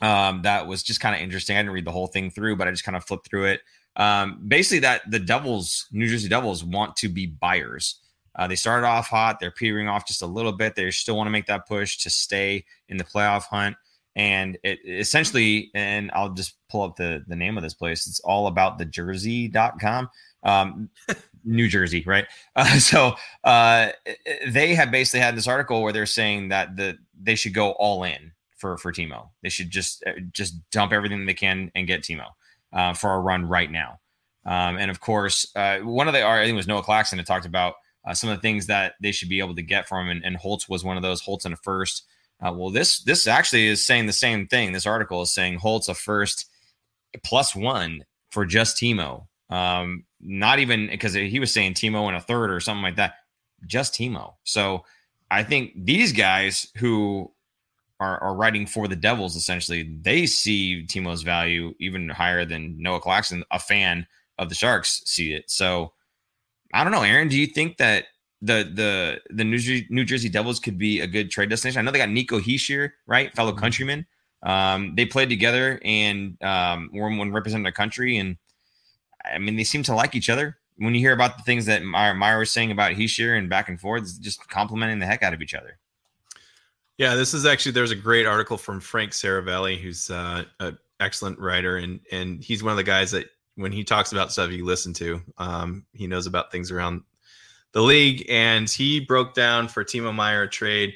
um, that was just kind of interesting. I didn't read the whole thing through, but I just kind of flipped through it. Um, basically, that the Devils, New Jersey Devils, want to be buyers. Uh, they started off hot. They're petering off just a little bit. They still want to make that push to stay in the playoff hunt and it essentially and i'll just pull up the the name of this place it's all about the jersey.com um new jersey right uh, so uh they have basically had this article where they're saying that the they should go all in for for timo they should just uh, just dump everything they can and get timo uh, for a run right now um and of course uh one of the i think it was noah claxton that talked about uh, some of the things that they should be able to get from him and, and holtz was one of those holtz in a first uh, well, this this actually is saying the same thing. This article is saying Holtz a first plus one for just Timo. Um, not even because he was saying Timo in a third or something like that. Just Timo. So I think these guys who are, are writing for the Devils essentially, they see Timo's value even higher than Noah Claxton, a fan of the Sharks, see it. So I don't know, Aaron. Do you think that the the the New Jersey, New Jersey Devils could be a good trade destination. I know they got Nico Hischier, right, fellow mm-hmm. countryman. Um, they played together and um, when representing their country, and I mean they seem to like each other. When you hear about the things that Meier, Meier was saying about Hischier and back and forth, just complimenting the heck out of each other. Yeah, this is actually there's a great article from Frank Seravalli, who's uh, an excellent writer, and and he's one of the guys that when he talks about stuff you listen to, um, he knows about things around the league, and he broke down for Timo Meier trade.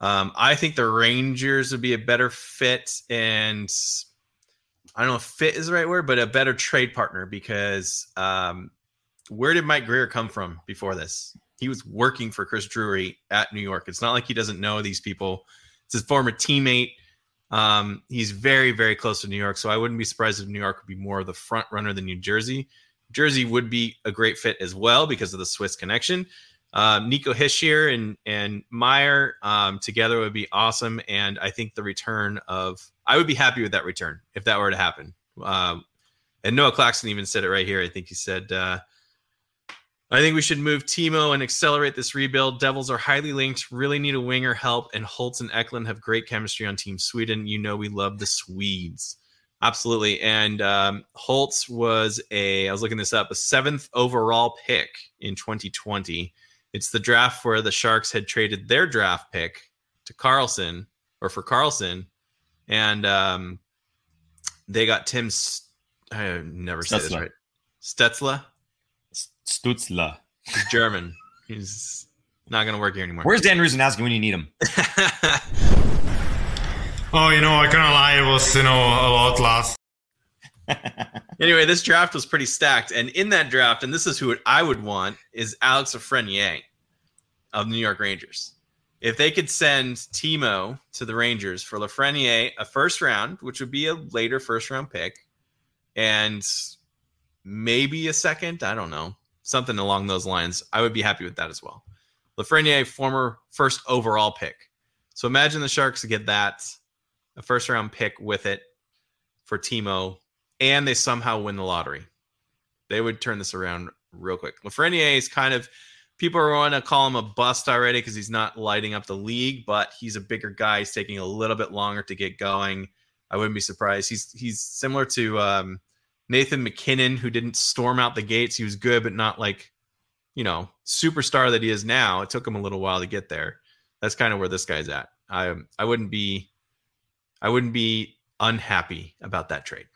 Um, I think the Rangers would be a better fit, and I don't know if fit is the right word, but a better trade partner because um, where did Mike Grier come from before this? He was working for Chris Drury at New York. It's not like he doesn't know these people. It's his former teammate. Um, he's very, very close to New York, so I wouldn't be surprised if New York would be more of the front runner than New Jersey. Jersey would be a great fit as well because of the Swiss connection. Um, Nico Hischier and and Meier um, together would be awesome, and I think the return of I would be happy with that return if that were to happen. Um, and Noah Claxton even said it right here. I think he said, uh, "I think we should move Timo and accelerate this rebuild. Devils are highly linked, really need a winger help, and Holtz and Eklund have great chemistry on Team Sweden. You know we love the Swedes." Absolutely. And um, Holtz was a, I was looking this up, a seventh overall pick in 2020. It's the draft where the Sharks had traded their draft pick to Karlsson or for Karlsson. And um, they got Tim, St- I never say this right. Stetzla? Stutzla. He's German. He's not going to work here anymore. Where's Dan Rusanowsky when you need him? Oh, you know, I can't lie, it was, you know, a lot last. anyway, this draft was pretty stacked. And in that draft, and this is who I would want, is Alex Lafreniere of the New York Rangers. If they could send Timo to the Rangers for Lafreniere, a first round, which would be a later first round pick, and maybe a second, I don't know, something along those lines, I would be happy with that as well. Lafreniere, former first overall pick. So imagine the Sharks get that a first round pick with it for Timo, and they somehow win the lottery. They would turn this around real quick. Lafreniere is kind of people are going to call him a bust already because he's not lighting up the league, but he's a bigger guy. He's taking a little bit longer to get going. I wouldn't be surprised. He's he's similar to um, Nathan MacKinnon, who didn't storm out the gates. He was good, but not like, you know, superstar that he is now. It took him a little while to get there. That's kind of where this guy's at. I I wouldn't be I wouldn't be unhappy about that trade.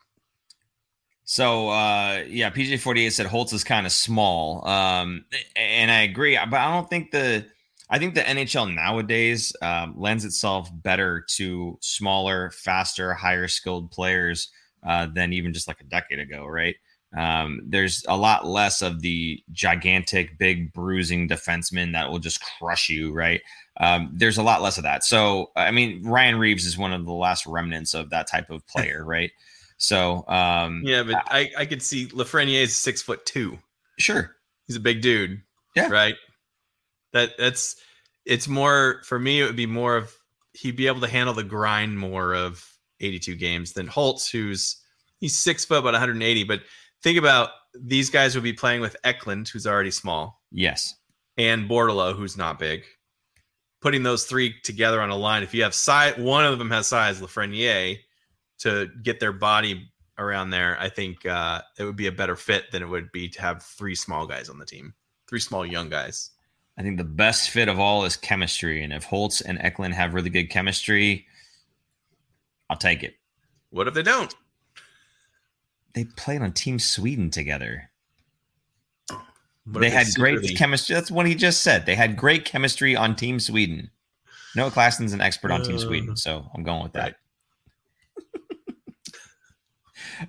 So uh, yeah, PJ forty eight said Holtz is kind of small, um, and I agree. But I don't think the I think the NHL nowadays um, lends itself better to smaller, faster, higher skilled players uh, than even just like a decade ago, right? Um, there's a lot less of the gigantic, big, bruising defenseman that will just crush you, right? Um, there's a lot less of that. So, I mean, Ryan Reaves is one of the last remnants of that type of player, right? So, um, yeah, but I, I could see Lafreniere is six foot two. Sure, he's a big dude. Yeah, right. That that's it's more for me. It would be more of he'd be able to handle the grind more of 82 games than Holtz, who's he's six foot, about 180. But think about these guys would be playing with Eklund, who's already small. Yes, and Bordeleau, who's not big. Putting those three together on a line, if you have size, one of them has size, Lafreniere to get their body around there, I think uh, it would be a better fit than it would be to have three small guys on the team, three small young guys. I think the best fit of all is chemistry, and if Holtz and Eklund have really good chemistry, I'll take it. What if they don't? They played on Team Sweden together. What they had great chemistry. That's what he just said. They had great chemistry on Team Sweden. Noah Claessen's an expert on Team Sweden, uh, so I'm going with that. Right.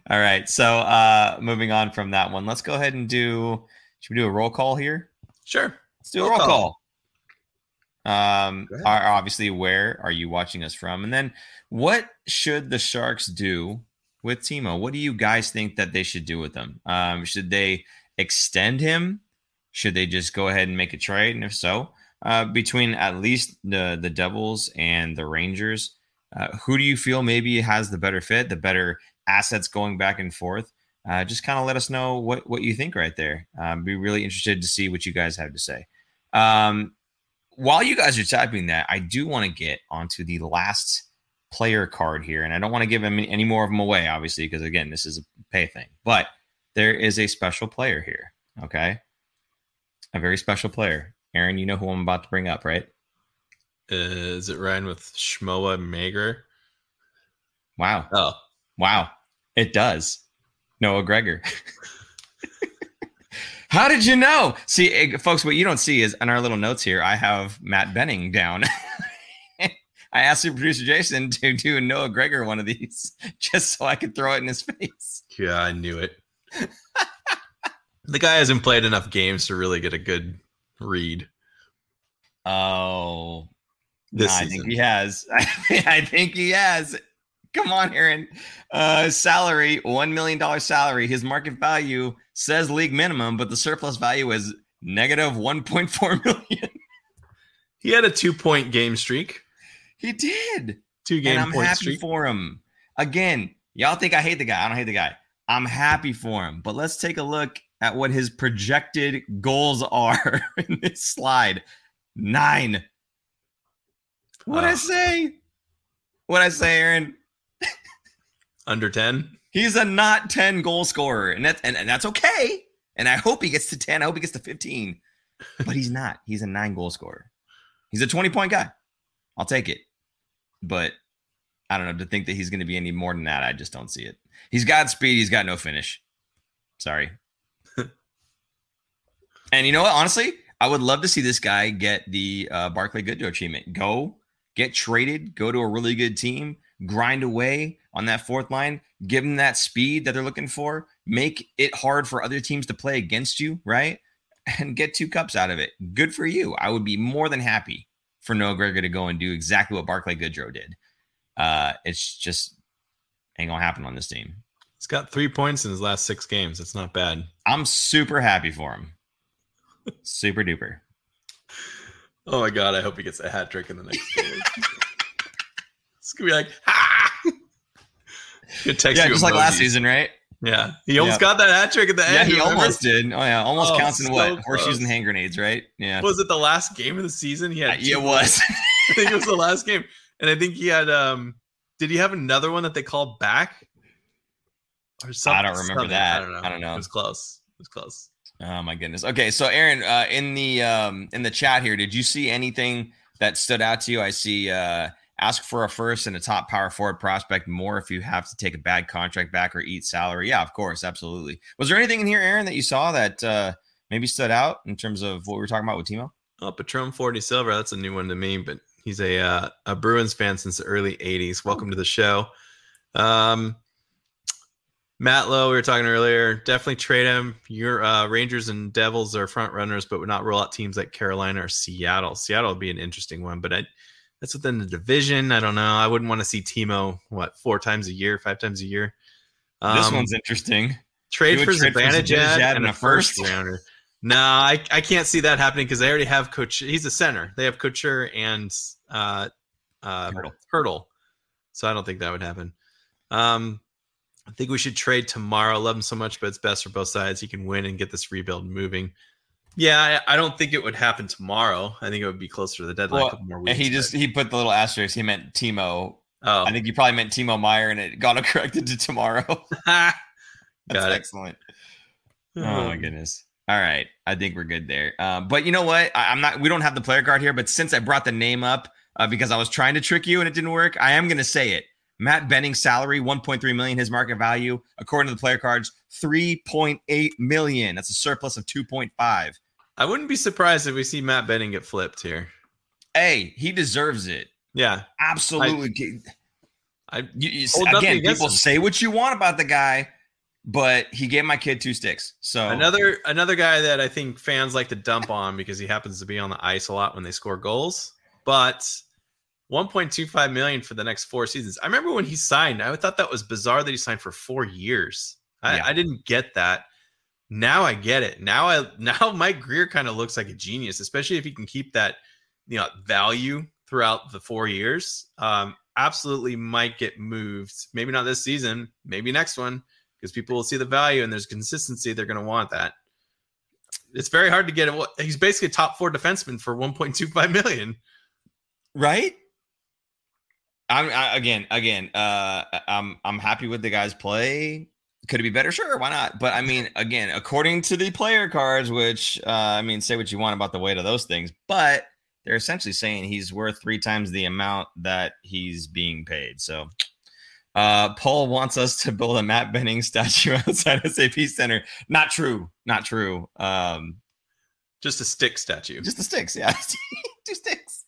All right. So uh moving on from that one, let's go ahead and do should we do a roll call here? Sure. Let's do roll a roll call. call. Um are obviously where are you watching us from? And then what should the Sharks do with Timo? What do you guys think that they should do with him? Um, should they extend him? Should they just go ahead and make a trade? And if so, uh, between at least the the Devils and the Rangers, uh, who do you feel maybe has the better fit, the better assets going back and forth. Uh, just kind of let us know what, what you think right there. Um, be really interested to see what you guys have to say. Um, while you guys are typing that, I do want to get onto the last player card here, and I don't want to give them any more of them away, obviously, because again, this is a pay thing. But there is a special player here. Okay, a very special player. Aaron, you know who I'm about to bring up, right? Uh, is it Ryan with Schmoa Mager? Wow. Oh, wow. It does. Noah Gregor. How did you know? See, eh, folks, what you don't see is in our little notes here, I have Matt Benning down. I asked your producer Jason to do Noah Gregor one of these just so I could throw it in his face. Yeah, I knew it. the guy hasn't played enough games to really get a good read. Oh, this I think he has. I think he has. Come on, Aaron. Uh, salary, $1 million salary. His market value says league minimum, but the surplus value is negative 1.4 million. He had a two point game streak. He did. Two game and I'm happy streak. for him. Again, y'all think I hate the guy. I don't hate the guy. I'm happy for him. But let's take a look at what his projected goals are in this slide. Nine. What uh, I say? What I say, Aaron? under 10 he's a not 10 goal scorer and that's and, and that's okay. And i hope he gets to 10 i hope he gets to 15 but he's not. He's a nine goal scorer. He's a 20 point guy. I'll take it. But i don't know to think that he's going to be any more than that i just don't see it. He's got speed. He's got no finish. Sorry. And you know what? Honestly i would love to see this guy get the uh, barclay goodrow achievement. go get traded. Go to a really good team. Grind away on that fourth line, give them that speed that they're looking for, make it hard for other teams to play against you, right? And get two cups out of it. Good for you. I would be more than happy for Noah Gregor to go and do exactly what Barclay Goodrow did. Uh, it's just ain't gonna happen on this team. He's got three points in his last six games. It's not bad. I'm super happy for him. super duper. Oh my god! I hope he gets a hat trick in the next game. it's gonna be like, ha! It takes yeah, just like last season, right? Yeah, he almost got that hat trick at the yeah, end. Yeah, he remember? almost did. Oh yeah, almost oh, counts in so what close. horseshoes and hand grenades, right? Yeah. Was it the last game of the season? He had. Uh, it was. I think it was the last game, and I think he had. um Did he have another one that they called back? or something. I don't remember something. that. I don't know. I don't know. It was close. It was close. Oh my goodness. Okay, so Aaron, uh, in the um, in the chat here, did you see anything that stood out to you? I see. Uh, ask for a first and a top power forward prospect more if you have to take a bad contract back or eat salary. Yeah, of course, absolutely. Was there anything in here, Aaron, that you saw that uh, maybe stood out in terms of what we were talking about with Timo? Oh, Patron 40 Silver. That's a new one to me, but he's a uh, a Bruins fan since the early 80s. Welcome to the show. Um, Matt Lowe, we were talking earlier. Definitely trade him. Your uh, Rangers and Devils are front runners, but would not rule out teams like Carolina or Seattle. Seattle would be an interesting one, but I, that's within the division. I don't know. I wouldn't want to see Timo what four times a year, five times a year. this Um, one's interesting. trade for would trade for Zibanejad Zibanejad and and a first? rounder. No, I, I can't see that happening because they already have coach. He's a center. They have Couture and uh, uh, Hertl. Hertl. So I don't think that would happen. Um, I think we should trade tomorrow. Love him so much, but it's best for both sides. He can win and get this rebuild moving. Yeah, I, I don't think it would happen tomorrow. I think it would be closer to the deadline. Well, more weeks, he just he put the little asterisk. He meant Timo. oh, I think he probably meant Timo Meier, and it got corrected to tomorrow. That's Got excellent. Oh my goodness. All right, I think we're good there. Um, but you know what? I, I'm not. We don't have the player card here, but since I brought the name up uh, because I was trying to trick you and it didn't work, I am going to say it. Matt Benning's salary 1.3 million. His market value, according to the player cards, 3.8 million. That's a surplus of 2.5. I wouldn't be surprised if we see Matt Benning get flipped here. Hey, he deserves it. Yeah, Absolutely. I You, you- again, people him. say what you want about the guy, but he gave my kid two sticks. So Another another guy that I think fans like to dump on because he happens to be on the ice a lot when they score goals, but 1.25 million for the next four seasons. I remember when he signed, I thought that was bizarre that he signed for four years. I, Yeah. I didn't get that. Now I get it. Now I now Mike Grier kind of looks like a genius, especially if he can keep that you know value throughout the four years. Um, absolutely might get moved. Maybe not this season, maybe next one because people will see the value and there's consistency. They're going to want that. It's very hard to get it. He's basically a top four defenseman for 1.25 million. right? I'm I, again, again. Uh, I'm I'm happy with the guy's play. Could it be better? Sure, why not? But I mean, again, according to the player cards, which uh, I mean, say what you want about the weight of those things, but they're essentially saying he's worth three times the amount that he's being paid. So, uh, Paul wants us to build a Matt Benning statue outside SAP Center. Not true. Not true. Um, Just a stick statue. just the sticks, yeah. Two sticks.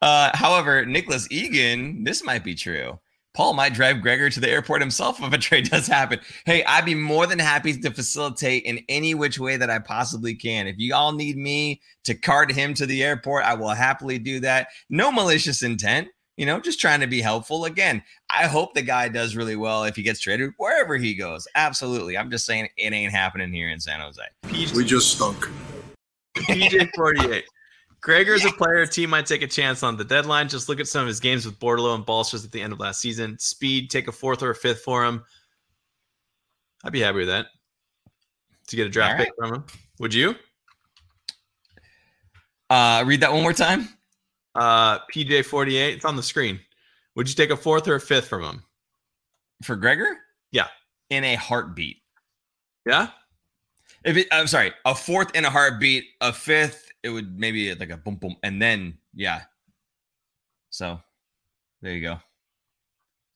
Uh, however, Nicholas Egan, this might be true. Paul might drive Gregor to the airport himself if a trade does happen. Hey, I'd be more than happy to facilitate in any which way that I possibly can. If you all need me to cart him to the airport, I will happily do that. No malicious intent, you know, just trying to be helpful. Again, I hope the guy does really well if he gets traded wherever he goes. Absolutely. I'm just saying it ain't happening here in San Jose. We just stunk. PJ 48. Gregor's a player a team might take a chance on the deadline. Just look at some of his games with Bordeleau and Balcers at the end of last season. Speed, take a fourth or a fifth for him. I'd be happy with that. To get a draft All pick from him. Would you? Uh, read that one more time. Uh PJ 48. It's on the screen. Would you take a fourth or a fifth from him? For Gregor? Yeah. In a heartbeat. Yeah? If it, I'm sorry, a fourth in a heartbeat, a fifth, it would maybe like a boom boom, and then yeah. So there you go.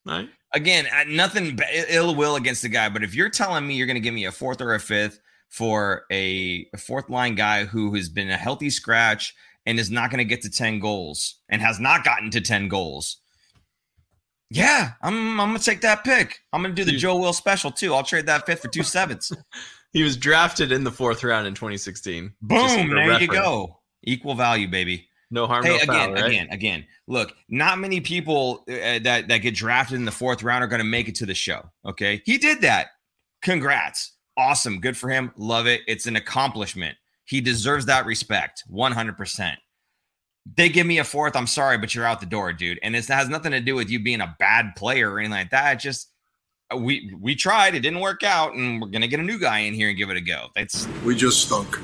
All right. Again, nothing ill will against the guy, but if you're telling me you're going to give me a fourth or a fifth for a, a fourth line guy who has been a healthy scratch and is not going to get to 10 goals and has not gotten to 10 goals. Yeah, I'm I'm gonna take that pick. I'm gonna do the Joe Will special too. I'll trade that fifth for two sevenths. He was drafted in the fourth round in 2016. Boom, there you go. Equal value, baby. No harm, Hey, no again, foul, right? again, again. Look, not many people uh, that that get drafted in the fourth round are going to make it to the show. Okay, he did that. Congrats, awesome, good for him. Love it. It's an accomplishment. He deserves that respect, one hundred percent. They give me a fourth. I'm sorry, but you're out the door, dude. And it has nothing to do with you being a bad player or anything like that. It just uh, we we tried, it didn't work out, and we're gonna get a new guy in here and give it a go. That's We just stunk.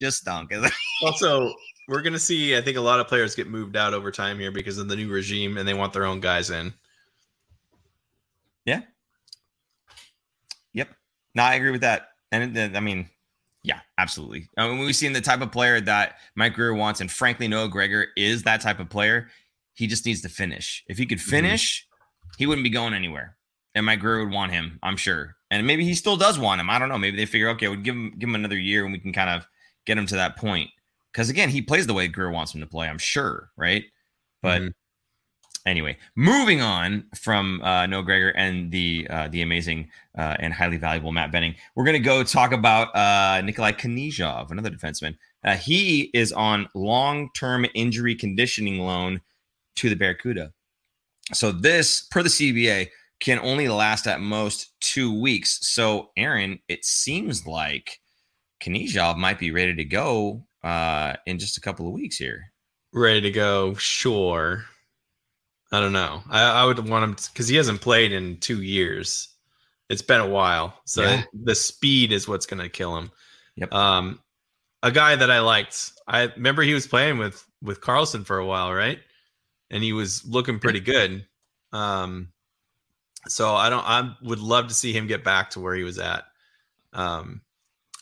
just stunk. Also, we're going to see, I think, a lot of players get moved out over time here because of the new regime and they want their own guys in. Yeah. Yep. No, I agree with that. And then, I mean, yeah, absolutely. I mean, we've seen the type of player that Mike Grier wants, and frankly, Noah Gregor is that type of player. He just needs to finish. If he could Mm-hmm. finish, he wouldn't be going anywhere. And Mike Grier would want him, I'm sure. And maybe he still does want him. I don't know. Maybe they figure, okay, we'll give him give him another year and we can kind of get him to that point. Because again, he plays the way Grier wants him to play, I'm sure, right? But Mhm. anyway, moving on from uh, Noah Gregor and the uh, the amazing uh, and highly valuable Matt Benning, we're going to go talk about uh, Nikolai Knyzhov, another defenseman. Uh, he is on long term injury conditioning loan to the Barracuda. So this, per the CBA, can only last at most two weeks. So Aaron, it seems like Knyzhov might be ready to go uh, in just a couple of weeks here. ready to go. Sure. I don't know. I, I would want him because he hasn't played in two years. It's been a while, so Yeah. the speed is what's going to kill him. Yep. Um, a guy that I liked. I remember he was playing with with Karlsson for a while, right? And he was looking pretty good. Um, so I don't. I would love to see him get back to where he was at. Um,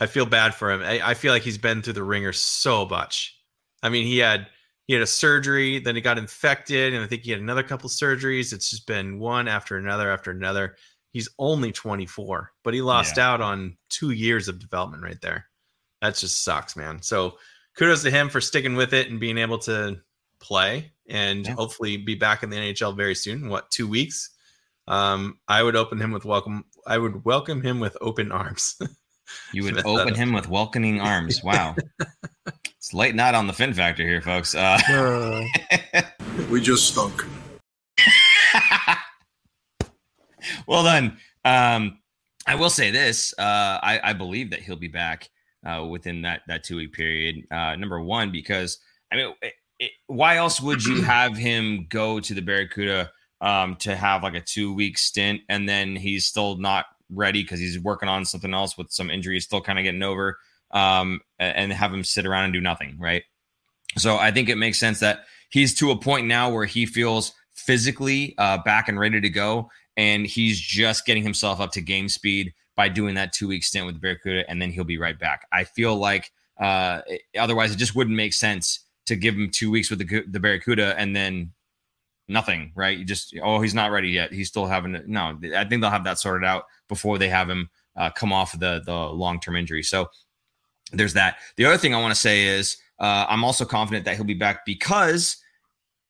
I feel bad for him. I, I feel like he's been through the ringer so much. I mean, he had he had a surgery, then he got infected, and I think he had another couple surgeries. It's just been one after another after another. He's only 24, but he lost out on two years of development right there. That just sucks, man. So kudos to him for sticking with it and being able to play and Yeah. hopefully be back in the NHL very soon. What two weeks? Um, I would open him with welcome. I would welcome him with open arms. You would Mess open him with welcoming arms. Wow. it's late night on the Fin Factor here, folks. Uh, We just stunk. well done. Um, I will say this: uh, I, I believe that he'll be back uh, within that that two week period. Uh, number one, because I mean, it, it, why else would you have him go to the Barracuda um, to have like a two week stint, and then he's still not ready because he's working on something else with some injuries, still kind of getting over, um, and have him sit around and do nothing, right? So I think it makes sense that he's to a point now where he feels physically uh, back and ready to go, and he's just getting himself up to game speed by doing that two week stint with the Barracuda, and then he'll be right back. I feel like uh, otherwise it just wouldn't make sense to give him two weeks with the the Barracuda and then nothing, right? You just oh he's not ready yet. He's still having no. I think they'll have that sorted out before they have him uh, come off the the long term injury. So there's that. The other thing I want to say is uh, I'm also confident that he'll be back because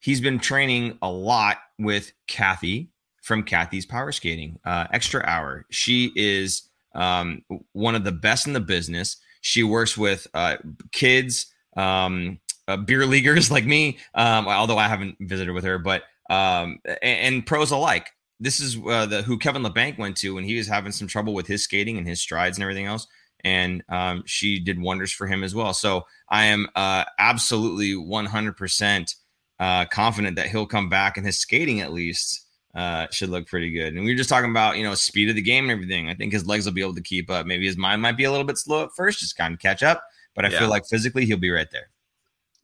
he's been training a lot with Kathy from Kathy's Power Skating uh, Extra Hour. She is um, one of the best in the business. She works with uh, kids, um, uh, beer leaguers like me, um, although I haven't visited with her, but um, and, and pros alike. This is uh, the who Kevin Labanc went to when he was having some trouble with his skating and his strides and everything else and um, she did wonders for him as well. So I am uh, absolutely 100% uh, confident that he'll come back and his skating at least uh, should look pretty good. And we were just talking about, you know, speed of the game and everything. I think his legs will be able to keep up. Maybe his mind might be a little bit slow at first, just kind of catch up. But I Yeah. feel like physically he'll be right there.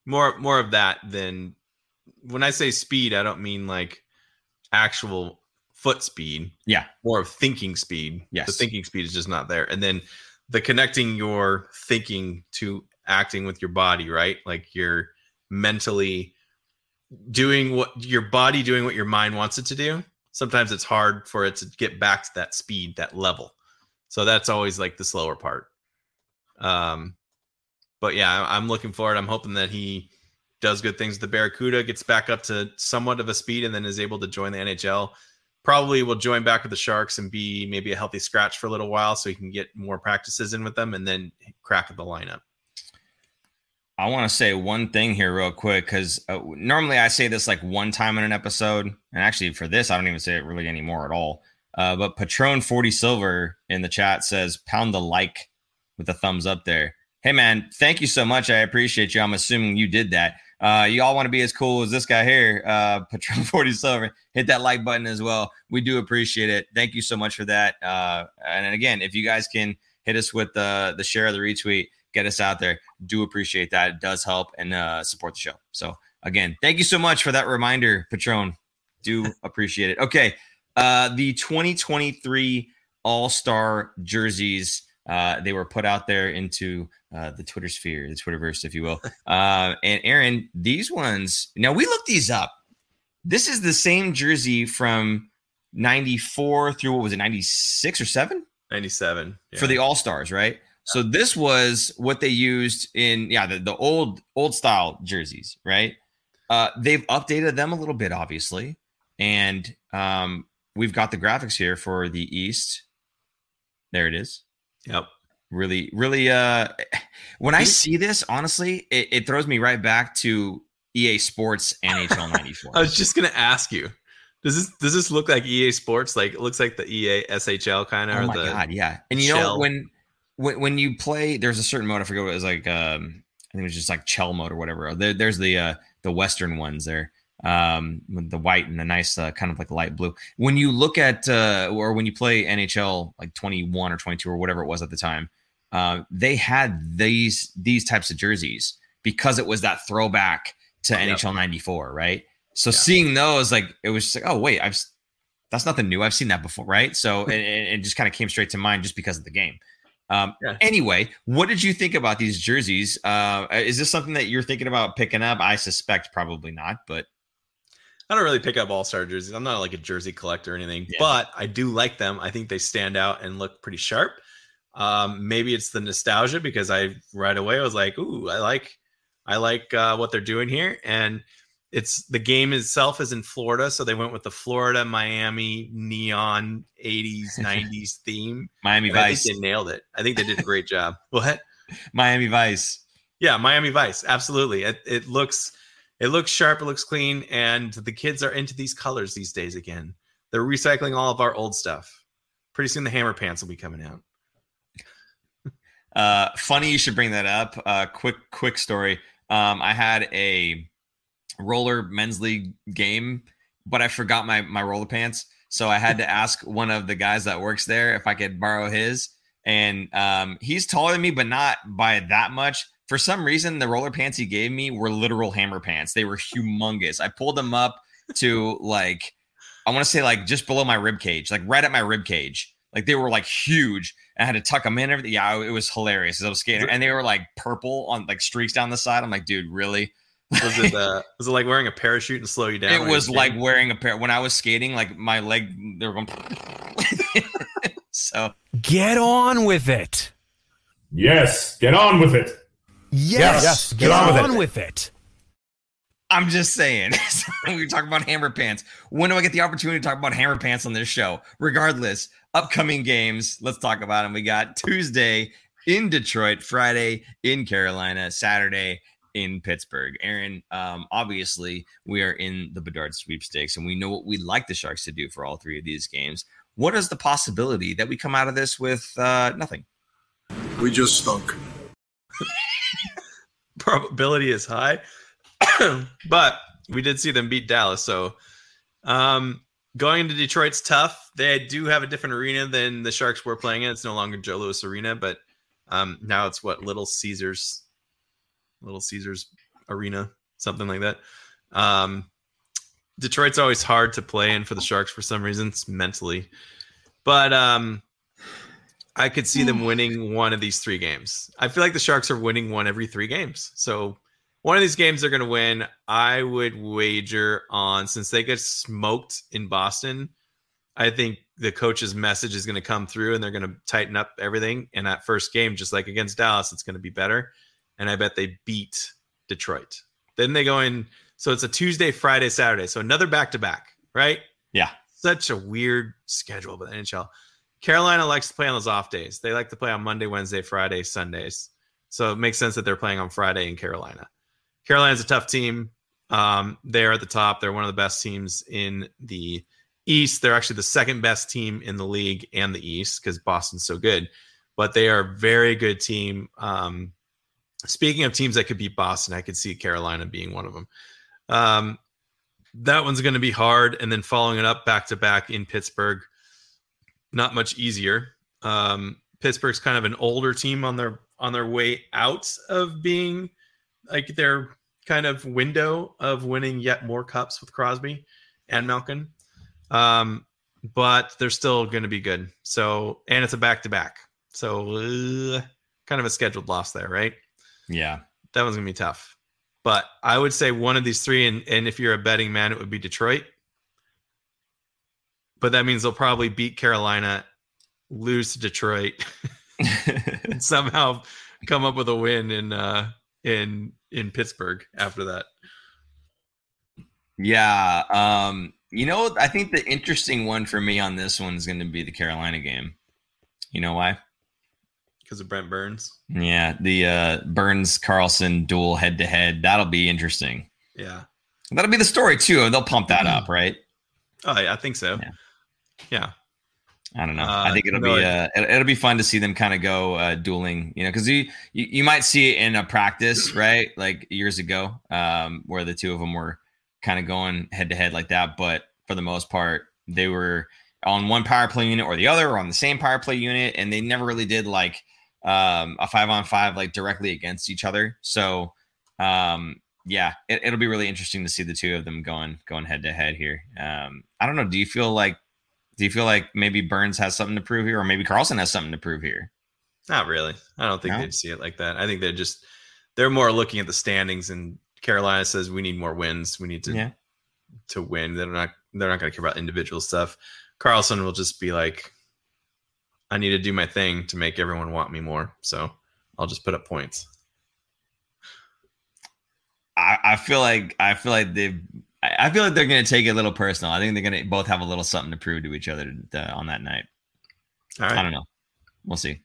More more of that than when I say speed, I don't mean like actual foot speed. Yeah. More of thinking speed. Yes. The thinking speed is just not there. And then the connecting your thinking to acting with your body, right? Like you're mentally doing what your body doing what your mind wants it to do. Sometimes it's hard for it to get back to that speed, that level. So that's always like the slower part. Um, but yeah, I'm looking forward. I'm hoping that he does good things the Barracuda, gets back up to somewhat of a speed, and then is able to join the NHL. Probably will join back with the Sharks and be maybe a healthy scratch for a little while, so he can get more practices in with them, and then crack the lineup. I want to say one thing here, real quick, because uh, normally I say this like one time in an episode, and actually for this, I don't even say it really anymore at all. Uh, but Patron Forty Silver in the chat says, "Pound the like with a thumbs up there." Hey man, thank you so much. I appreciate you. I'm assuming you did that. Uh, you all want to be as cool as this guy here, uh, Patron 47. Hit that like button as well. We do appreciate it. Thank you so much for that. Uh, and again, if you guys can hit us with the the share of the retweet, get us out there do appreciate that. It does help and uh, support the show. So again, thank you so much for that reminder, Patron. Do appreciate it. Okay. Uh, the 2023 All Star jerseys. Uh, they were put out there into uh, the Twitter sphere, the Twitterverse, if you will. Uh, and Aaron, these ones. Now we looked these up. This is the same jersey from '94 through what was it, '96 or seven? 97 for the All Stars, right? So this was what they used in yeah the, the old old style jerseys, right? Uh, they've updated them a little bit, obviously, and um, we've got the graphics here for the East. There it is. Yep. Really, really. Uh, when I see this, honestly, it, it throws me right back to EA Sports NHL '94. I was just gonna ask you. Does this does this look like EA Sports? Like it looks like the EA SHL kind of. Oh my the, god, yeah. And you shell. know when when when you play, there's a certain mode. I forget what it was like. Um, I think it was just like Chell mode or whatever. There, there's the uh the Western ones there. Um, the white and the nice uh, kind of like light blue. When you look at uh, or when you play NHL like 21 or 22 or whatever it was at the time, uh, they had these these types of jerseys because it was that throwback to Yep. NHL 94, right? So Yeah. seeing those, like it was just like, oh wait, I've that's nothing new. I've seen that before, right? So and, and it just kind of came straight to mind just because of the game. Um, Yeah. Anyway, what did you think about these jerseys? Uh, is this something that you're thinking about picking up? I suspect probably not, but I don't really pick up All Star jerseys. I'm not like a jersey collector or anything, Yeah. but I do like them. I think they stand out and look pretty sharp. Um, maybe it's the nostalgia because I right away was like, "Ooh, I like, I like uh, what they're doing here." And it's the game itself is in Florida, so they went with the Florida Miami neon 80s 90s theme. Miami And I Vice, think they nailed it. I think they did a great job. What? Miami Vice. Yeah, Miami Vice, absolutely. It, it looks it looks sharp, it looks clean, and the kids are into these colors these days again. They're recycling all of our old stuff. Pretty soon, the Hammer Pants will be coming out. Uh, funny you should bring that up. Uh, quick, quick story. Um, I had a roller men's league game, but I forgot my my roller pants, so I had to ask one of the guys that works there if I could borrow his. And um, he's taller than me, but not by that much. For some reason, the roller pants he gave me were literal hammer pants. They were humongous. I pulled them up to like, I want to say like just below my rib cage, like right at my rib cage. Like they were like huge. I had to tuck them in. Everything. Yeah, it was hilarious. as I was skating, and they were like purple on like streaks down the side. I'm like, dude, really? Was it uh, was it like wearing a parachute and slow you down? it was like wearing a pair. When I was skating, like my leg, they were going. so Get on with it. Yes, get on with it. Yes. Yes, Get, on, with, it. I'm just saying. we were talking about hammer pants. When do I get the opportunity to talk about hammer pants on this show? Regardless, upcoming games. Let's talk about them. We got Tuesday in Detroit, Friday in Carolina, Saturday in Pittsburgh. Aaron, um, obviously, we are in the Bedard sweepstakes, and we know what we'd like the Sharks to do for all three of these games. What is the possibility that we come out of this with uh, nothing? We just stunk. Probability is high, but we did see them beat Dallas. So um, going into Detroit's tough. They do have a different arena than the Sharks were playing in. It's no longer Joe Louis Arena, but um, now it's what Little Caesars, Little Caesars Arena, something like that. Um, Detroit's always hard to play in for the Sharks for some reason, it's mentally, but um, I could see them hmm. winning one of these three games. I feel like the Sharks are winning one every three games. So one of these games they're going to win. I would wager on since they get smoked in Boston. I think the coach's message is going to come through and they're going to tighten up everything. And that first game, just like against Dallas, it's going to be better. And I bet they beat Detroit. Then they go in. So it's a Tuesday, Friday, Saturday. So another back to back, right? Yeah. Such a weird schedule, but the NHL. Carolina likes to play on those off days. They like to play on Monday, Wednesday, Friday, Sundays. So it makes sense that they're playing on Friday in Carolina. Carolina's a tough team. Um, they're at the top. They're one of the best teams in the East. They're actually the second best team in the league and the East because Boston's so good. But they are a very good team. Um, speaking of teams that could beat Boston, I could see Carolina being one of them. Um, that one's going to be hard. And then following it up back to back in Pittsburgh, not much easier. Um, Pittsburgh's kind of an older team on their on their way out of being like their kind of window of winning yet more cups with Crosby and Malkin. Um, but they're still going to be good. So, and it's a back to back. So, uh, kind of a scheduled loss there, right? Yeah. That one's going to be tough. But I would say one of these three, and, and if you're a betting man, it would be Detroit. But that means they'll probably beat Carolina, lose to Detroit, and somehow come up with a win in uh, in in Pittsburgh after that. Yeah. Um, you know, I think the interesting one for me on this one is going to be the Carolina game. You know why? Because of Brent Burns. Yeah, the uh, Burns Karlsson duel head to head. That'll be interesting. Yeah. That'll be the story too. They'll pump that up, right? Oh, yeah, I think so. Yeah. Yeah. I don't know. Uh, I think it'll no, be uh, it- it'll be fun to see them kind of go uh, dueling, you know, because you, you you might see it in a practice, right? Like years ago, um, where the two of them were kind of going head to head like that. But for the most part, they were on one power play unit or the other, or on the same power play unit, and they never really did like um, a five on five like directly against each other. So um, yeah, it, it'll be really interesting to see the two of them going going head to head here. Um, I don't know. Do you feel like do you feel like maybe Burns has something to prove here, or maybe Karlsson has something to prove here? Not really. I don't think No? they'd see it like that. I think they're just they're more looking at the standings and Carolina says we need more wins. We need to Yeah. to win. They're not they're not gonna care about individual stuff. Karlsson will just be like, I need to do my thing to make everyone want me more. So I'll just put up points. I, I feel like I feel like they've. I feel like they're going to take it a little personal. I think they're going to both have a little something to prove to each other uh, on that night. All I don't know. We'll see.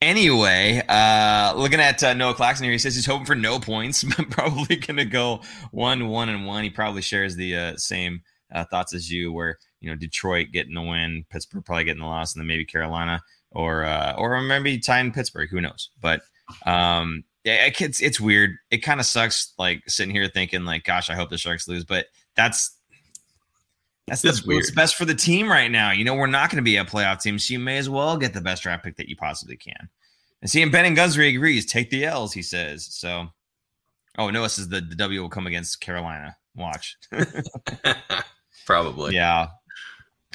Anyway, uh, looking at uh, Noah Claxton here, he says he's hoping for no points. But probably going to go one, one, and one. He probably shares the uh, same uh, thoughts as you, where you know Detroit getting the win, Pittsburgh probably getting the loss, and then maybe Carolina or uh, or maybe tying Pittsburgh. Who knows? But um, yeah, it- it's it's weird. It kind of sucks. Like sitting here thinking, like, gosh, I hope the Sharks lose, but that's that's It's the, what's best for the team right now. You know, we're not going to be a playoff team, so you may as well get the best draft pick that you possibly can. And seeing Ben and Gunsry agrees, take the L's, he says. So, oh, no, Noah says the, the W will come against Carolina. Watch. Probably. yeah.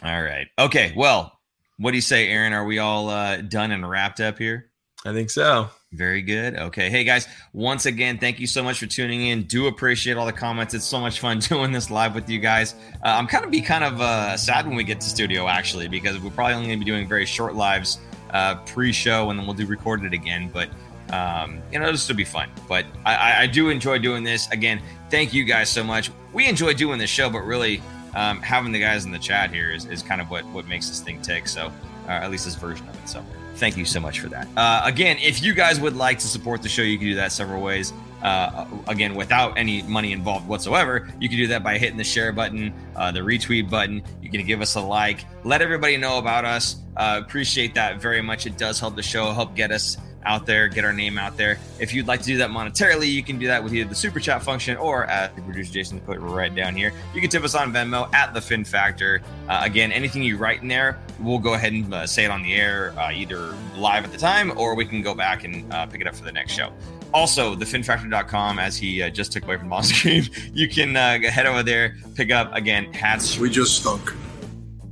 All right. Okay. Well, what do you say, Aaron? Are we all uh, done and wrapped up here? I think so. Very good. Okay. Hey, guys, once again, thank you so much for tuning in. Do appreciate all the comments. It's so much fun doing this live with you guys. Uh, I'm kind of be kind of uh, sad when we get to studio, actually, because we're probably only going to be doing very short lives uh, pre show and then we'll do recorded again. But, um, you know, this will be fun. But I, I, do enjoy doing this. Again, thank you guys so much. We enjoy doing this show, but really, um, having the guys in the chat here is, is kind of what, what makes this thing tick. So, uh, at least this version of it. So, thank you so much for that. Uh, again, if you guys would like to support the show, you can do that several ways. Uh, again, without any money involved whatsoever, you can do that by hitting the share button, uh, the retweet button. You can give us a like, let everybody know about us. Uh, appreciate that very much. It does help the show, help get us out there, get our name out there. If you'd like to do that monetarily, you can do that with either the super chat function or at the producer Jason put right down here. You can tip us on Venmo at the Fin Factor. Uh, again, anything you write in there, we'll go ahead and uh, say it on the air, uh, either live at the time or we can go back and uh, pick it up for the next show. Also, thefinfactor.com, as he uh, just took away from the screen, you can uh, head over there, pick up again hats, We just stunk.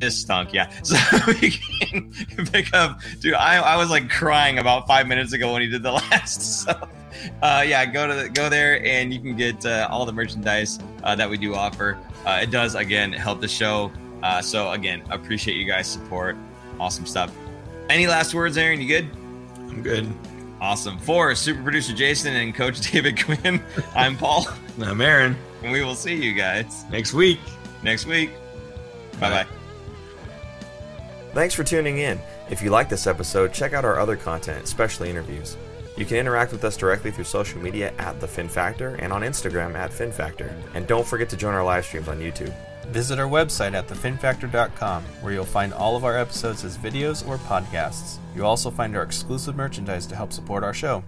This stunk, yeah. So we can pick up, dude. I, I was like crying about five minutes ago when he did the last. So, uh, yeah, go to the, go there and you can get uh, all the merchandise uh, that we do offer. Uh, it does again help the show. Uh, so again, appreciate you guys' support. Awesome stuff. Any last words, Aaron? You good? I'm good. Awesome. For super producer Jason and Coach David Quinn, I'm Paul, I'm Aaron. and we will see you guys Next week. next week. Bye bye. Thanks for tuning in. If you like this episode, check out our other content, especially interviews. You can interact with us directly through social media at The Fin Factor and on Instagram at Fin Factor. And don't forget to join our live streams on YouTube. Visit our website at thefinfactor.com, where you'll find all of our episodes as videos or podcasts. You'll also find our exclusive merchandise to help support our show.